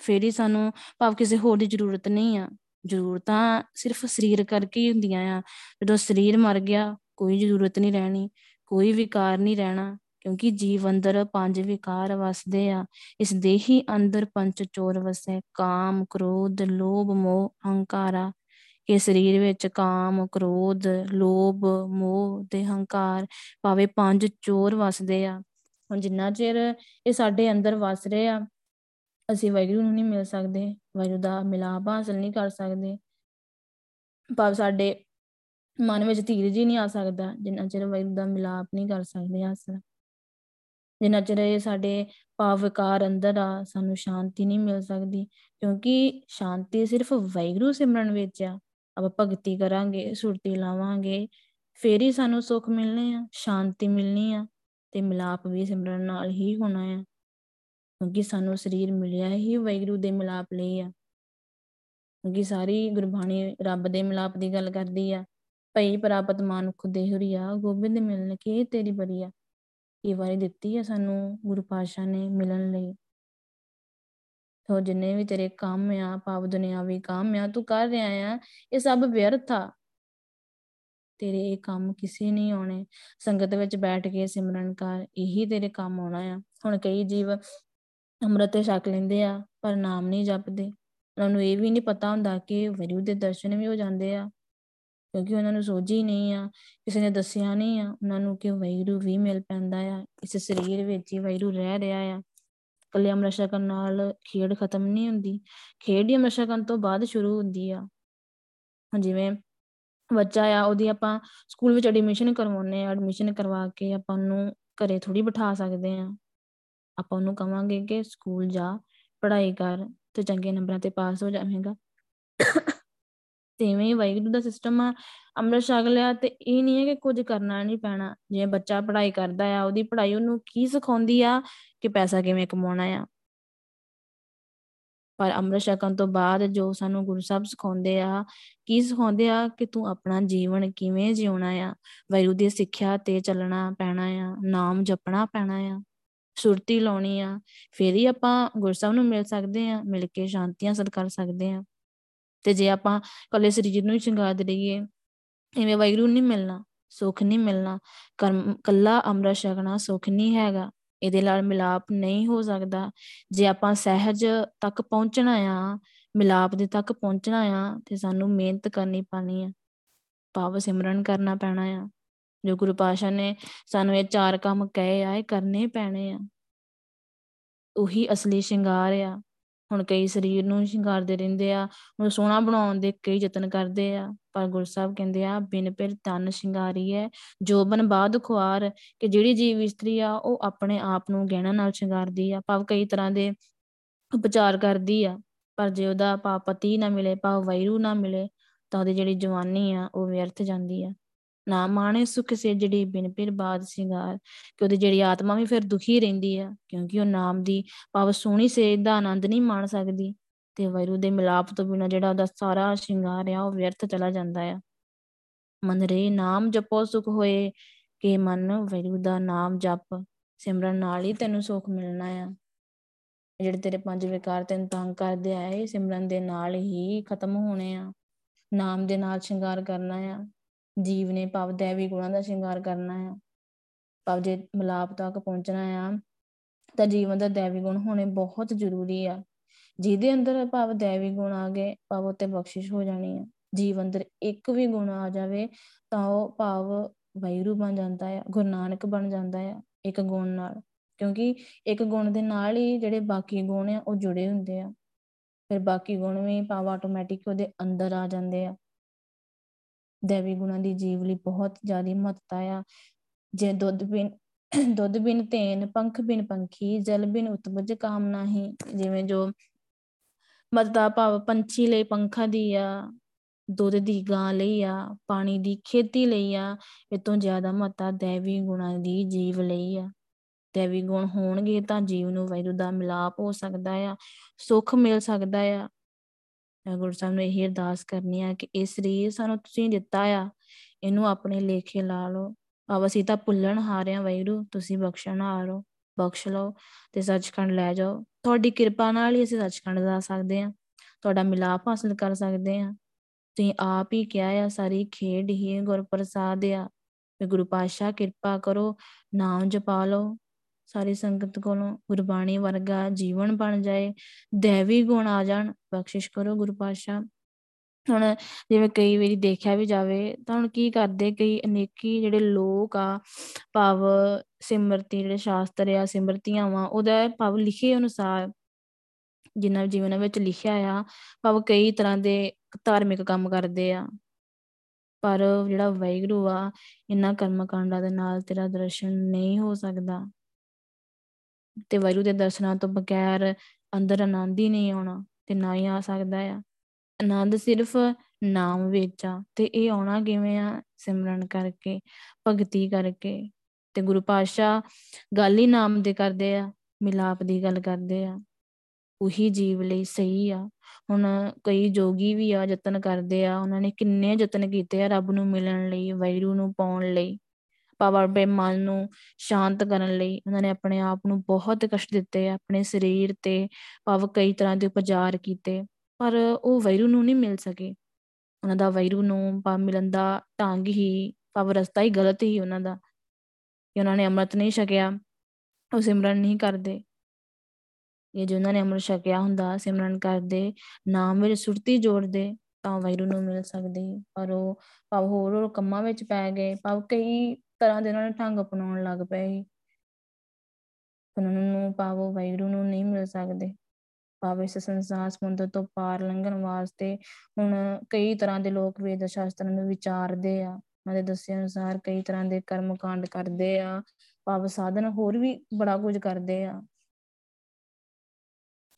ਫੇਰ ਹੀ ਸਾਨੂੰ ਭਾਵ ਕਿਸੇ ਹੋਰ ਦੀ ਜ਼ਰੂਰਤ ਨਹੀਂ ਆ। ਜ਼ਰੂਰਤਾਂ ਸਿਰਫ ਸਰੀਰ ਕਰਕੇ ਹੀ ਹੁੰਦੀਆਂ ਆ। ਜਦੋਂ ਸਰੀਰ ਮਰ ਗਿਆ, ਕੋਈ ਜ਼ਰੂਰਤ ਨਹੀਂ ਰਹਿਣੀ, ਕੋਈ ਵਿਕਾਰ ਨਹੀਂ ਰਹਿਣਾ। ਕਿਉਂਕਿ ਜੀਵ ਅੰਦਰ ਪੰਜ ਵਿਕਾਰ ਵਸਦੇ ਆ, ਇਸ ਦੇਹੀ ਅੰਦਰ ਪੰਜ ਚੋਰ ਵਸੈ, ਕਾਮ, ਕ੍ਰੋਧ, ਲੋਭ, ਮੋਹ, ਹੰਕਾਰਾ। ਇਹ ਸਰੀਰ ਵਿੱਚ ਕਾਮ, ਕ੍ਰੋਧ, ਲੋਭ, ਮੋਹ ਤੇ ਹੰਕਾਰ ਭਾਵੇਂ ਪੰਜ ਚੋਰ ਵਸਦੇ ਆ। ਹੁਣ ਜਿੰਨਾ ਚਿਰ ਇਹ ਸਾਡੇ ਅੰਦਰ ਵਸ ਰਹੇ ਆ, ਅਸੀਂ ਵੈਗਰੂ ਨੂੰ ਨਹੀਂ ਮਿਲ ਸਕਦੇ ਵੈਗਰੂ ਦਾ ਮਿਲਾਪ ਹਾਸਲ ਨਹੀਂ ਕਰ ਸਕਦੇ। ਭਾਵ ਸਾਡੇ ਮਨ ਵਿੱਚ ਧੀਰਜ ਹੀ ਨਹੀਂ ਆ ਸਕਦਾ, ਜਿੰਨਾ ਚਿਰ ਵੈਗਰੂ ਦਾ ਮਿਲਾਪ ਨਹੀਂ ਕਰ ਸਕਦੇ ਹਾਸਲ। ਜਿੰਨਾ ਚਿਰ ਇਹ ਸਾਡੇ ਭਾਵ ਵਿਕਾਰ ਅੰਦਰ ਆ, ਸਾਨੂੰ ਸ਼ਾਂਤੀ ਨਹੀਂ ਮਿਲ ਸਕਦੀ, ਕਿਉਂਕਿ ਸ਼ਾਂਤੀ ਸਿਰਫ ਵੈਗਰੂ ਸਿਮਰਨ ਵਿੱਚ ਆ। ਆਪਾਂ ਭਗਤੀ ਕਰਾਂਗੇ, ਸੁਰਤੀ ਲਾਵਾਂਗੇ, ਫੇਰ ਹੀ ਸਾਨੂੰ ਸੁੱਖ ਮਿਲਨੇ ਆ, ਸ਼ਾਂਤੀ ਮਿਲਣੀ ਆ ਤੇ ਮਿਲਾਪ ਵੀ ਸਿਮਰਨ ਨਾਲ ਹੀ ਹੋਣਾ ਆ। ਕਿਉਂਕਿ ਸਾਨੂੰ ਸਰੀਰ ਮਿਲਿਆ ਹੀ ਵੈਗਰੂ ਦੇ ਮਿਲਾਪ ਲਈ ਆ। ਕਿਉਂਕਿ ਸਾਰੀ ਗੁਰਬਾਣੀ ਰੱਬ ਦੇ ਮਿਲਾਪ ਦੀ ਗੱਲ ਕਰਦੀ ਆ, ਭਈ ਪ੍ਰਾਪਤ ਮਾਨੁਖ ਦੇਹਰੀਆ, ਗੋਬਿੰਦ ਮਿਲਣ ਕੇ ਤੇਰੀ ਬਰੀਆ। ਇਹ ਵਾਰੀ ਦਿੱਤੀ ਹੈ ਸਾਨੂੰ ਗੁਰੂ ਪਾਸ਼ਾ ਨੇ ਮਿਲਣ ਲਈ। ਤੋ ਜਿੰਨੇ ਵੀ ਤੇਰੇ ਕੰਮ ਆ, ਪਾਪ ਦੁਨਿਆਵੀ ਕੰਮ ਆ, ਤੂੰ ਕਰ ਰਿਹਾ ਆ, ਇਹ ਸਭ ਵਿਅਰਥ ਆ। ਤੇਰੇ ਇਹ ਕੰਮ ਕਿਸੇ ਨਹੀਂ ਆਉਣੇ। ਸੰਗਤ ਵਿੱਚ ਬੈਠ ਕੇ ਸਿਮਰਨ ਕਰ, ਇਹੀ ਤੇਰੇ ਕੰਮ ਆਉਣਾ ਆ। ਹੁਣ ਕਈ ਜੀਵ ਅੰਮ੍ਰਿਤ ਛਕ ਲੈਂਦੇ ਆ, ਪਰ ਨਾਮ ਨਹੀਂ ਜਪਦੇ। ਉਹਨਾਂ ਨੂੰ ਇਹ ਵੀ ਨਹੀਂ ਪਤਾ ਹੁੰਦਾ ਕਿ ਵਰਿਉ ਦੇ ਦਰਸ਼ਨ ਵੀ ਹੋ ਜਾਂਦੇ ਆ। ਕਿਉਂਕਿ ਉਹਨਾਂ ਨੂੰ ਸੋਝੀ ਨਹੀਂ ਆ, ਕਿਸੇ ਨੇ ਦੱਸਿਆ ਨਹੀਂ ਆ ਉਹਨਾਂ ਨੂੰ ਕਿ ਵੈਰੂ ਵੀ ਮਿਲ ਪੈਂਦਾ ਆ, ਇਸ ਸਰੀਰ ਵਿੱਚ ਹੀ ਵੈਰੂ ਰਹਿ ਰਿਹਾ ਆ। ਕੱਲੇ ਅੰਮ੍ਰਿਤ ਛਕਣ ਨਾਲ ਖੇਡ ਖਤਮ ਨਹੀਂ ਹੁੰਦੀ, ਖੇਡ ਹੀ ਅੰਮ੍ਰਿਤ ਛਕਣ ਤੋਂ ਬਾਅਦ ਸ਼ੁਰੂ ਹੁੰਦੀ ਆ। ਜਿਵੇਂ ਬੱਚਾ ਆ, ਉਹਦੀ ਆਪਾਂ ਸਕੂਲ ਵਿੱਚ ਐਡਮਿਸ਼ਨ ਕਰਵਾਉਨੇ ਆ ਐਡਮਿਸ਼ਨ ਕਰਵਾ ਕੇ ਆਪਾਂ ਉਹਨੂੰ ਘਰੇ ਥੋੜੀ ਬਿਠਾ ਸਕਦੇ ਆ। ਆਪਾਂ ਉਹਨੂੰ ਕਵਾਂਗੇ ਕਿ ਸਕੂਲ ਜਾ, ਪੜ੍ਹਾਈ ਕਰ, ਤੇ ਚੰਗੇ ਨੰਬਰਾਂ ਤੇ ਪਾਸ ਹੋ ਜਾਵੇਂਗਾ। ਤਿਵੇਂ ਹੀ ਵਾਹਿਗੁਰੂ ਦਾ ਸਿਸਟਮ ਆ, ਅੰਮ੍ਰਿਤ ਛਕ ਲਿਆ ਤੇ ਇਹ ਨਹੀਂ ਹੈ ਕਿ ਕੁਝ ਕਰਨਾ ਨਹੀਂ ਪੈਣਾ। ਜੇ ਬੱਚਾ ਪੜ੍ਹਾਈ ਕਰਦਾ ਆ, ਉਹਦੀ ਪੜ੍ਹਾਈ ਉਹਨੂੰ ਕੀ ਸਿਖਾਉਂਦੀ ਆ ਕਿ ਪੈਸਾ ਕਿਵੇਂ ਕਮਾਉਣਾ ਆ। ਪਰ ਅੰਮ੍ਰਿਤ ਛਕਣ ਤੋਂ ਬਾਅਦ ਜੋ ਸਾਨੂੰ ਗੁਰੂ ਸਾਹਿਬ ਸਿਖਾਉਂਦੇ ਆ, ਕੀ ਸਿਖਾਉਂਦੇ ਆ ਕਿ ਤੂੰ ਆਪਣਾ ਜੀਵਨ ਕਿਵੇਂ ਜਿਉਣਾ ਆ। ਵਾਹਿਗੁਰੂ ਦੀ ਸਿੱਖਿਆ ਤੇ ਚੱਲਣਾ ਪੈਣਾ ਆ, ਨਾਮ ਜਪਣਾ ਪੈਣਾ ਆ, ਸੁਰਤੀ ਲਾਉਣੀ ਆ। ਫੇਰ ਹੀ ਆਪਾਂ ਗੁਰੂ ਸਾਹਿਬ ਨੂੰ ਮਿਲ ਸਕਦੇ ਆ, ਮਿਲ ਕੇ ਸ਼ਾਂਤੀਆਂ ਸਦ ਕਰ ਸਕਦੇ ਆ। ਤੇ ਜੇ ਆਪਾਂ ਕੱਲੇ ਸਰੀਰ ਨੂੰ ਹੀ ਸ਼ਿੰਗਾਰ ਰਹੀਏ ਐਵੇਂ ਵਾਹਿਗੁਰੂ ਨਹੀਂ ਮਿਲਣਾ, ਸੁੱਖ ਨਹੀਂ ਮਿਲਣਾ, ਕਰਮ, ਕੱਲਾ ਅੰਮ੍ਰਿਤ ਛਕਣਾ ਸੁੱਖ ਨਹੀਂ ਹੈਗਾ, ਇਹਦੇ ਨਾਲ ਮਿਲਾਪ ਨਹੀਂ ਹੋ ਸਕਦਾ। ਜੇ ਆਪਾਂ ਸਹਿਜ ਤੱਕ ਪਹੁੰਚਣਾ ਆ, ਮਿਲਾਪ ਦੇ ਤੱਕ ਪਹੁੰਚਣਾ ਆ, ਤੇ ਸਾਨੂੰ ਮਿਹਨਤ ਕਰਨੀ ਪੈਣੀ ਆ ਪਾਵ ਸਿਮਰਨ ਕਰਨਾ ਪੈਣਾ ਆ। ਜੋ ਗੁਰੂ ਪਾਸ਼ਾ ਨੇ ਸਾਨੂੰ ਇਹ ਚਾਰ ਕੰਮ ਕਹੇ ਆ, ਇਹ ਕਰਨੇ ਪੈਣੇ ਆ। ਉਹੀ ਅਸਲੀ ਸ਼ਿੰਗਾਰ ਆ। ਹੁਣ ਕਈ ਸਰੀਰ ਨੂੰ ਸ਼ਿੰਗਾਰਦੇ ਰਹਿੰਦੇ ਆ ਉਹਨੂੰ ਸੋਹਣਾ ਬਣਾਉਣ ਦੇ ਕਈ ਯਤਨ ਕਰਦੇ ਆ, ਪਰ ਗੁਰਸਾਹਿਬ ਕਹਿੰਦੇ ਆ, ਬਿਨ ਪਿਰ ਤਨ ਸ਼ਿੰਗਾਰੀ ਹੈ ਜੋਬਨ ਬਾਦ ਖੁਆਰ ਕਿ ਜਿਹੜੀ ਜੀਵ ਇਸਤਰੀ ਆ, ਉਹ ਆਪਣੇ ਆਪ ਨੂੰ ਗਹਿਣਾ ਨਾਲ ਸ਼ਿੰਗਾਰਦੀ ਆ, ਭਾਵ ਕਈ ਤਰ੍ਹਾਂ ਦੇ ਉਪਚਾਰ ਕਰਦੀ ਆ, ਪਰ ਜੇ ਉਹਦਾ ਪਾਪਤੀ ਨਾ ਮਿਲੇ, ਭਾਵ ਵੈਰੂ ਨਾ ਮਿਲੇ, ਤਾਂ ਉਹਦੀ ਜਿਹੜੀ ਜਵਾਨੀ ਆ, ਉਹ ਵਿਅਰਥ ਜਾਂਦੀ ਆ। ਨਾ ਮਾਣੇ ਸੁਖ ਸੇ ਜਿਹੜੀ ਬਿਨ ਪਿਰ ਬਾਦ ਸ਼ਿੰਗਾਰ ਕਿ ਉਹਦੀ ਜਿਹੜੀ ਆਤਮਾ ਵੀ ਫਿਰ ਦੁਖੀ ਰਹਿੰਦੀ ਆ, ਕਿਉਂਕਿ ਉਹ ਨਾਮ ਦੀ ਭਾਵ ਸੋਹਣੀ ਸੇਧ ਦਾ ਆਨੰਦ ਨਹੀਂ ਮਾਣ ਸਕਦੀ ਤੇ ਵੈਰੂ ਦੇ ਮਿਲਾਪ ਤੋਂ ਬਿਨਾ ਜਿਹੜਾ ਉਹਦਾ ਸਾਰਾ ਸ਼ਿੰਗਾਰ ਆ, ਉਹ ਵਿਅਰਥ ਚਲਾ ਜਾਂਦਾ ਆ। ਮਨ ਰੇ ਨਾਮ ਜਪੋ ਸੁਖ ਹੋਏ, ਕਿ ਮਨ ਵੈਰੂ ਦਾ ਨਾਮ ਜਪ, ਸਿਮਰਨ ਨਾਲ ਹੀ ਤੈਨੂੰ ਸੁਖ ਮਿਲਣਾ ਆ। ਜਿਹੜੇ ਤੇਰੇ ਪੰਜ ਵਿਕਾਰ ਤੈਨੂੰ ਤੰਗ ਕਰਦੇ ਆਏ, ਸਿਮਰਨ ਦੇ ਨਾਲ ਹੀ ਖਤਮ ਹੋਣੇ ਆ। ਨਾਮ ਦੇ ਨਾਲ ਸ਼ਿੰਗਾਰ ਕਰਨਾ ਆ। ਜੀਵ ਨੇ ਭਵ ਦੇਵੀ ਗੁਣਾਂ ਦਾ ਸ਼ਿੰਗਾਰ ਕਰਨਾ ਆ ਭਵ ਜੇ ਮਲਾਪ ਤੱਕ ਪਹੁੰਚਣਾ ਆ, ਤਾਂ ਜੀਵਨ ਦਾ ਦੇਵੀ ਗੁਣ ਹੋਣੇ ਬਹੁਤ ਜ਼ਰੂਰੀ ਆ। ਜਿਹਦੇ ਅੰਦਰ ਭਵ ਦੇਵੀ ਗੁਣ ਆ ਗਏ ਭਵ ਉਤੇ ਬਖਸ਼ਿਸ਼ ਹੋ ਜਾਣੀ ਆ। ਜੀਵ ਅੰਦਰ ਇੱਕ ਵੀ ਗੁਣ ਆ ਜਾਵੇ, ਤਾਂ ਉਹ ਭਾਵ ਵੈਰੂ ਬਣ ਜਾਂਦਾ ਆ, ਗੁਰੂ ਨਾਨਕ ਬਣ ਜਾਂਦਾ ਆ, ਇੱਕ ਗੁਣ ਨਾਲ। ਕਿਉਂਕਿ ਇੱਕ ਗੁਣ ਦੇ ਨਾਲ ਹੀ ਜਿਹੜੇ ਬਾਕੀ ਗੁਣ ਆ, ਉਹ ਜੁੜੇ ਹੁੰਦੇ ਆ। ਫਿਰ ਬਾਕੀ ਗੁਣ ਵੀ ਭਾਵ ਆਟੋਮੈਟਿਕ ਉਹਦੇ ਅੰਦਰ ਆ ਜਾਂਦੇ ਆ। ਦੇਵੀ ਗੁਣਾਂ ਦੀ ਜੀਵ ਲਈ ਬਹੁਤ ਜ਼ਿਆਦਾ ਮਹੱਤਤਾ ਆ। ਜੇ ਦੁੱਧ ਬਿਨ ਦੁੱਧ ਬਿਨ ਤੇਨ ਪੰਖ ਬਿਨ ਪੰਖੀ, ਜਲ ਬਿਨ ਉਤਪਜ ਕਾਮ ਨਹੀਂ, ਜਿਵੇਂ ਜੋ ਮਤਦਾ ਭਾਵ ਪੰਛੀ ਲਈ ਪੰਖਾਂ ਦੀ ਆ, ਦੁੱਧ ਦੀ ਗਾਂ ਲਈ ਆ, ਪਾਣੀ ਦੀ ਖੇਤੀ ਲਈ ਆ, ਇਹ ਤੋਂ ਜ਼ਿਆਦਾ ਮਹੱਤਤਾ ਦੇਵੀ ਗੁਣਾਂ ਦੀ ਜੀਵ ਲਈ ਆ। ਦੇਵੀ ਗੁਣ ਹੋਣਗੇ ਤਾਂ ਜੀਵ ਨੂੰ ਵੈਰੂ ਦਾ ਮਿਲਾਪ ਹੋ ਸਕਦਾ ਆ, ਸੁੱਖ ਮਿਲ ਸਕਦਾ ਆ। ਗੁਰੂ ਸਾਹਿਬ ਨੂੰ ਇਹ ਅਰਦਾਸ ਕਰਨੀ ਆ ਕਿ ਇਹ ਸਰੀਰ ਸਾਨੂੰ ਤੁਸੀਂ ਦਿੱਤਾ ਆ, ਇਹਨੂੰ ਆਪਣੇ ਲੇਖੇ ਲਾ ਲਓ। ਆਵ ਅਸੀਂ ਤਾਂ ਭੁੱਲਣ ਹਾਰਿਆ ਵੈਰੂ ਤੁਸੀਂ ਬਖਸ਼ਣ ਹਾਰੋ, ਬਖਸ਼ ਲਓ ਤੇ ਸੱਚਖੰਡ ਲੈ ਜਾਓ। ਤੁਹਾਡੀ ਕਿਰਪਾ ਨਾਲ ਹੀ ਅਸੀਂ ਸੱਚਖੰਡ ਜਾ ਸਕਦੇ ਆ ਤੁਹਾਡਾ ਮਿਲਾਪ ਹਾਸਲ ਕਰ ਸਕਦੇ ਆ ਤੁਸੀਂ ਆਪ ਹੀ ਕਿਹਾ ਆ, ਸਾਰੀ ਖੇਡ ਹੀ ਗੁਰਪ੍ਰਸਾਦ ਆ। ਤੇ ਗੁਰੂ ਪਾਤਸ਼ਾਹ ਕਿਰਪਾ ਕਰੋ, ਨਾਮ ਜਪਾ ਲਓ। ਸਾਰੀ ਸੰਗਤ ਕੋਲੋਂ ਗੁਰਬਾਣੀ ਵਰਗਾ ਜੀਵਨ ਬਣ ਜਾਏ, ਦੇਵੀ ਗੁਣ ਆ ਜਾਣ, ਬਖਸ਼ਿਸ਼ ਕਰੋ ਗੁਰੂ ਪਾਤਸ਼ਾਹ। ਹੁਣ ਜਿਵੇਂ ਕਈ ਵਾਰੀ ਦੇਖਿਆ ਵੀ ਜਾਵੇ, ਤਾਂ ਹੁਣ ਕੀ ਕਰਦੇ ਕਈ ਅਨੇਕੀ ਜਿਹੜੇ ਲੋਕ ਆ, ਭਾਵ ਸਿਮਰਤੀ ਜਿਹੜੇ ਸ਼ਾਸਤਰ ਆ ਸਿਮਰਤੀਆਂ ਵਾ ਉਹਦਾ ਭਾਵ ਲਿਖੇ ਅਨੁਸਾਰ ਜਿਨ੍ਹਾਂ ਜੀਵਨ ਵਿੱਚ ਲਿਖਿਆ ਆ, ਭਾਵ ਕਈ ਤਰ੍ਹਾਂ ਦੇ ਧਾਰਮਿਕ ਕੰਮ ਕਰਦੇ ਆ। ਪਰ ਜਿਹੜਾ ਵੈਗਰੂ ਆ ਇਨ੍ਹਾਂ ਕਰਮ ਕਾਂਡਾਂ ਦੇ ਨਾਲ ਤੇਰਾ ਦਰਸ਼ਨ ਨਹੀਂ ਹੋ ਸਕਦਾ। ਤੇ ਵੈਰੂ ਦੇ ਦਰਸ਼ਨਾਂ ਤੋਂ ਬਗੈਰ ਅੰਦਰ ਆਨੰਦ ਹੀ ਨਹੀਂ ਆਉਣਾ ਤੇ ਨਾ ਹੀ ਆ ਸਕਦਾ ਆ। ਆਨੰਦ ਸਿਰਫ ਨਾਮ ਵਿੱਚ ਆ ਤੇ ਇਹ ਆਉਣਾ ਕਿਵੇਂ ਆ? ਸਿਮਰਨ ਕਰਕੇ, ਭਗਤੀ ਕਰਕੇ ਤੇ ਗੁਰੂ ਪਾਤਸ਼ਾਹ ਗੱਲ ਹੀ ਨਾਮ ਦੇ ਕਰਦੇ ਆ, ਮਿਲਾਪ ਦੀ ਗੱਲ ਕਰਦੇ ਆ। ਉਹੀ ਜੀਵ ਲਈ ਸਹੀ ਆ। ਹੁਣ ਕਈ ਜੋਗੀ ਵੀ ਆ, ਯਤਨ ਕਰਦੇ ਆ। ਉਹਨਾਂ ਨੇ ਕਿੰਨੇ ਯਤਨ ਕੀਤੇ ਆ ਰੱਬ ਨੂੰ ਮਿਲਣ ਲਈ ਵੈਰੂ ਨੂੰ ਪਾਉਣ ਲਈ। ਪਾਵਰ ਬੇ ਮਨ ਨੂੰ ਸ਼ਾਂਤ ਕਰਨ ਲਈ ਉਹਨਾਂ ਨੇ ਆਪਣੇ ਆਪ ਨੂੰ ਬਹੁਤ ਕਸ਼ਟ ਦਿੱਤੇ ਆਪਣੇ ਸਰੀਰ ਤੇ ਭਾਵ ਕਈ ਤਰ੍ਹਾਂ ਦੇ ਉਪਚਾਰ ਕੀਤੇ, ਪਰ ਉਹ ਵੈਰੂ ਨੂੰ ਨਹੀਂ ਮਿਲ ਸਕੇ। ਉਹਨਾਂ ਦਾ ਵੈਰੂ ਨੂੰ ਪਾ ਮਿਲਣ ਦਾ ਢੰਗ ਹੀ, ਭਾਵ ਰਸਤਾ ਹੀ ਗਲਤ ਹੀ ਉਹਨਾਂ ਦਾ। ਕਿ ਉਹਨਾਂ ਨੇ ਅੰਮ੍ਰਿਤ ਨਹੀਂ ਛਕਿਆ, ਉਹ ਸਿਮਰਨ ਨਹੀਂ ਕਰਦੇ। ਇਹ ਜੋ ਉਹਨਾਂ ਨੇ ਅੰਮ੍ਰਿਤ ਛਕਿਆ ਹੁੰਦਾ, ਸਿਮਰਨ ਕਰਦੇ ਨਾਮ ਵਿੱਚ ਸੁਰਤੀ ਜੋੜਦੇ, ਤਾਂ ਵੈਰੂ ਨੂੰ ਮਿਲ ਸਕਦੇ। ਪਰ ਉਹ ਭਾਵ ਹੋਰ ਹੋਰ ਕੰਮਾਂ ਵਿੱਚ ਪੈ ਗਏ। ਭਾਵ ਕਈ ਤਰ੍ਹਾਂ ਦੇ ਉਹਨਾਂ ਨੇ ਢੰਗ ਅਪਣਾਉਣ ਲੱਗ ਪਏ ਉਹਨਾਂ ਨੂੰ ਭਾਵ ਵੈਰੂ ਨੂੰ ਨਹੀਂ ਮਿਲ ਸਕਦੇ। ਭਾਵੇਂ ਇਸ ਸੰਸਾਰ ਸਮੁੰਦਰ ਤੋਂ ਪਾਰ ਲੰਘਣ ਵਾਸਤੇ। ਹੁਣ ਕਈ ਤਰ੍ਹਾਂ ਦੇ ਲੋਕ ਵੇਦ ਸ਼ਾਸਤਰਾਂ ਨੂੰ ਵਿਚਾਰਦੇ ਆ। ਉਹਨਾਂ ਦੇ ਦੱਸੇ ਅਨੁਸਾਰ ਕਈ ਤਰ੍ਹਾਂ ਦੇ ਕਰਮ ਕਾਂਡ ਕਰਦੇ ਆ। ਭਾਵ ਸਾਧਨ ਹੋਰ ਵੀ ਬੜਾ ਕੁਝ ਕਰਦੇ ਆ।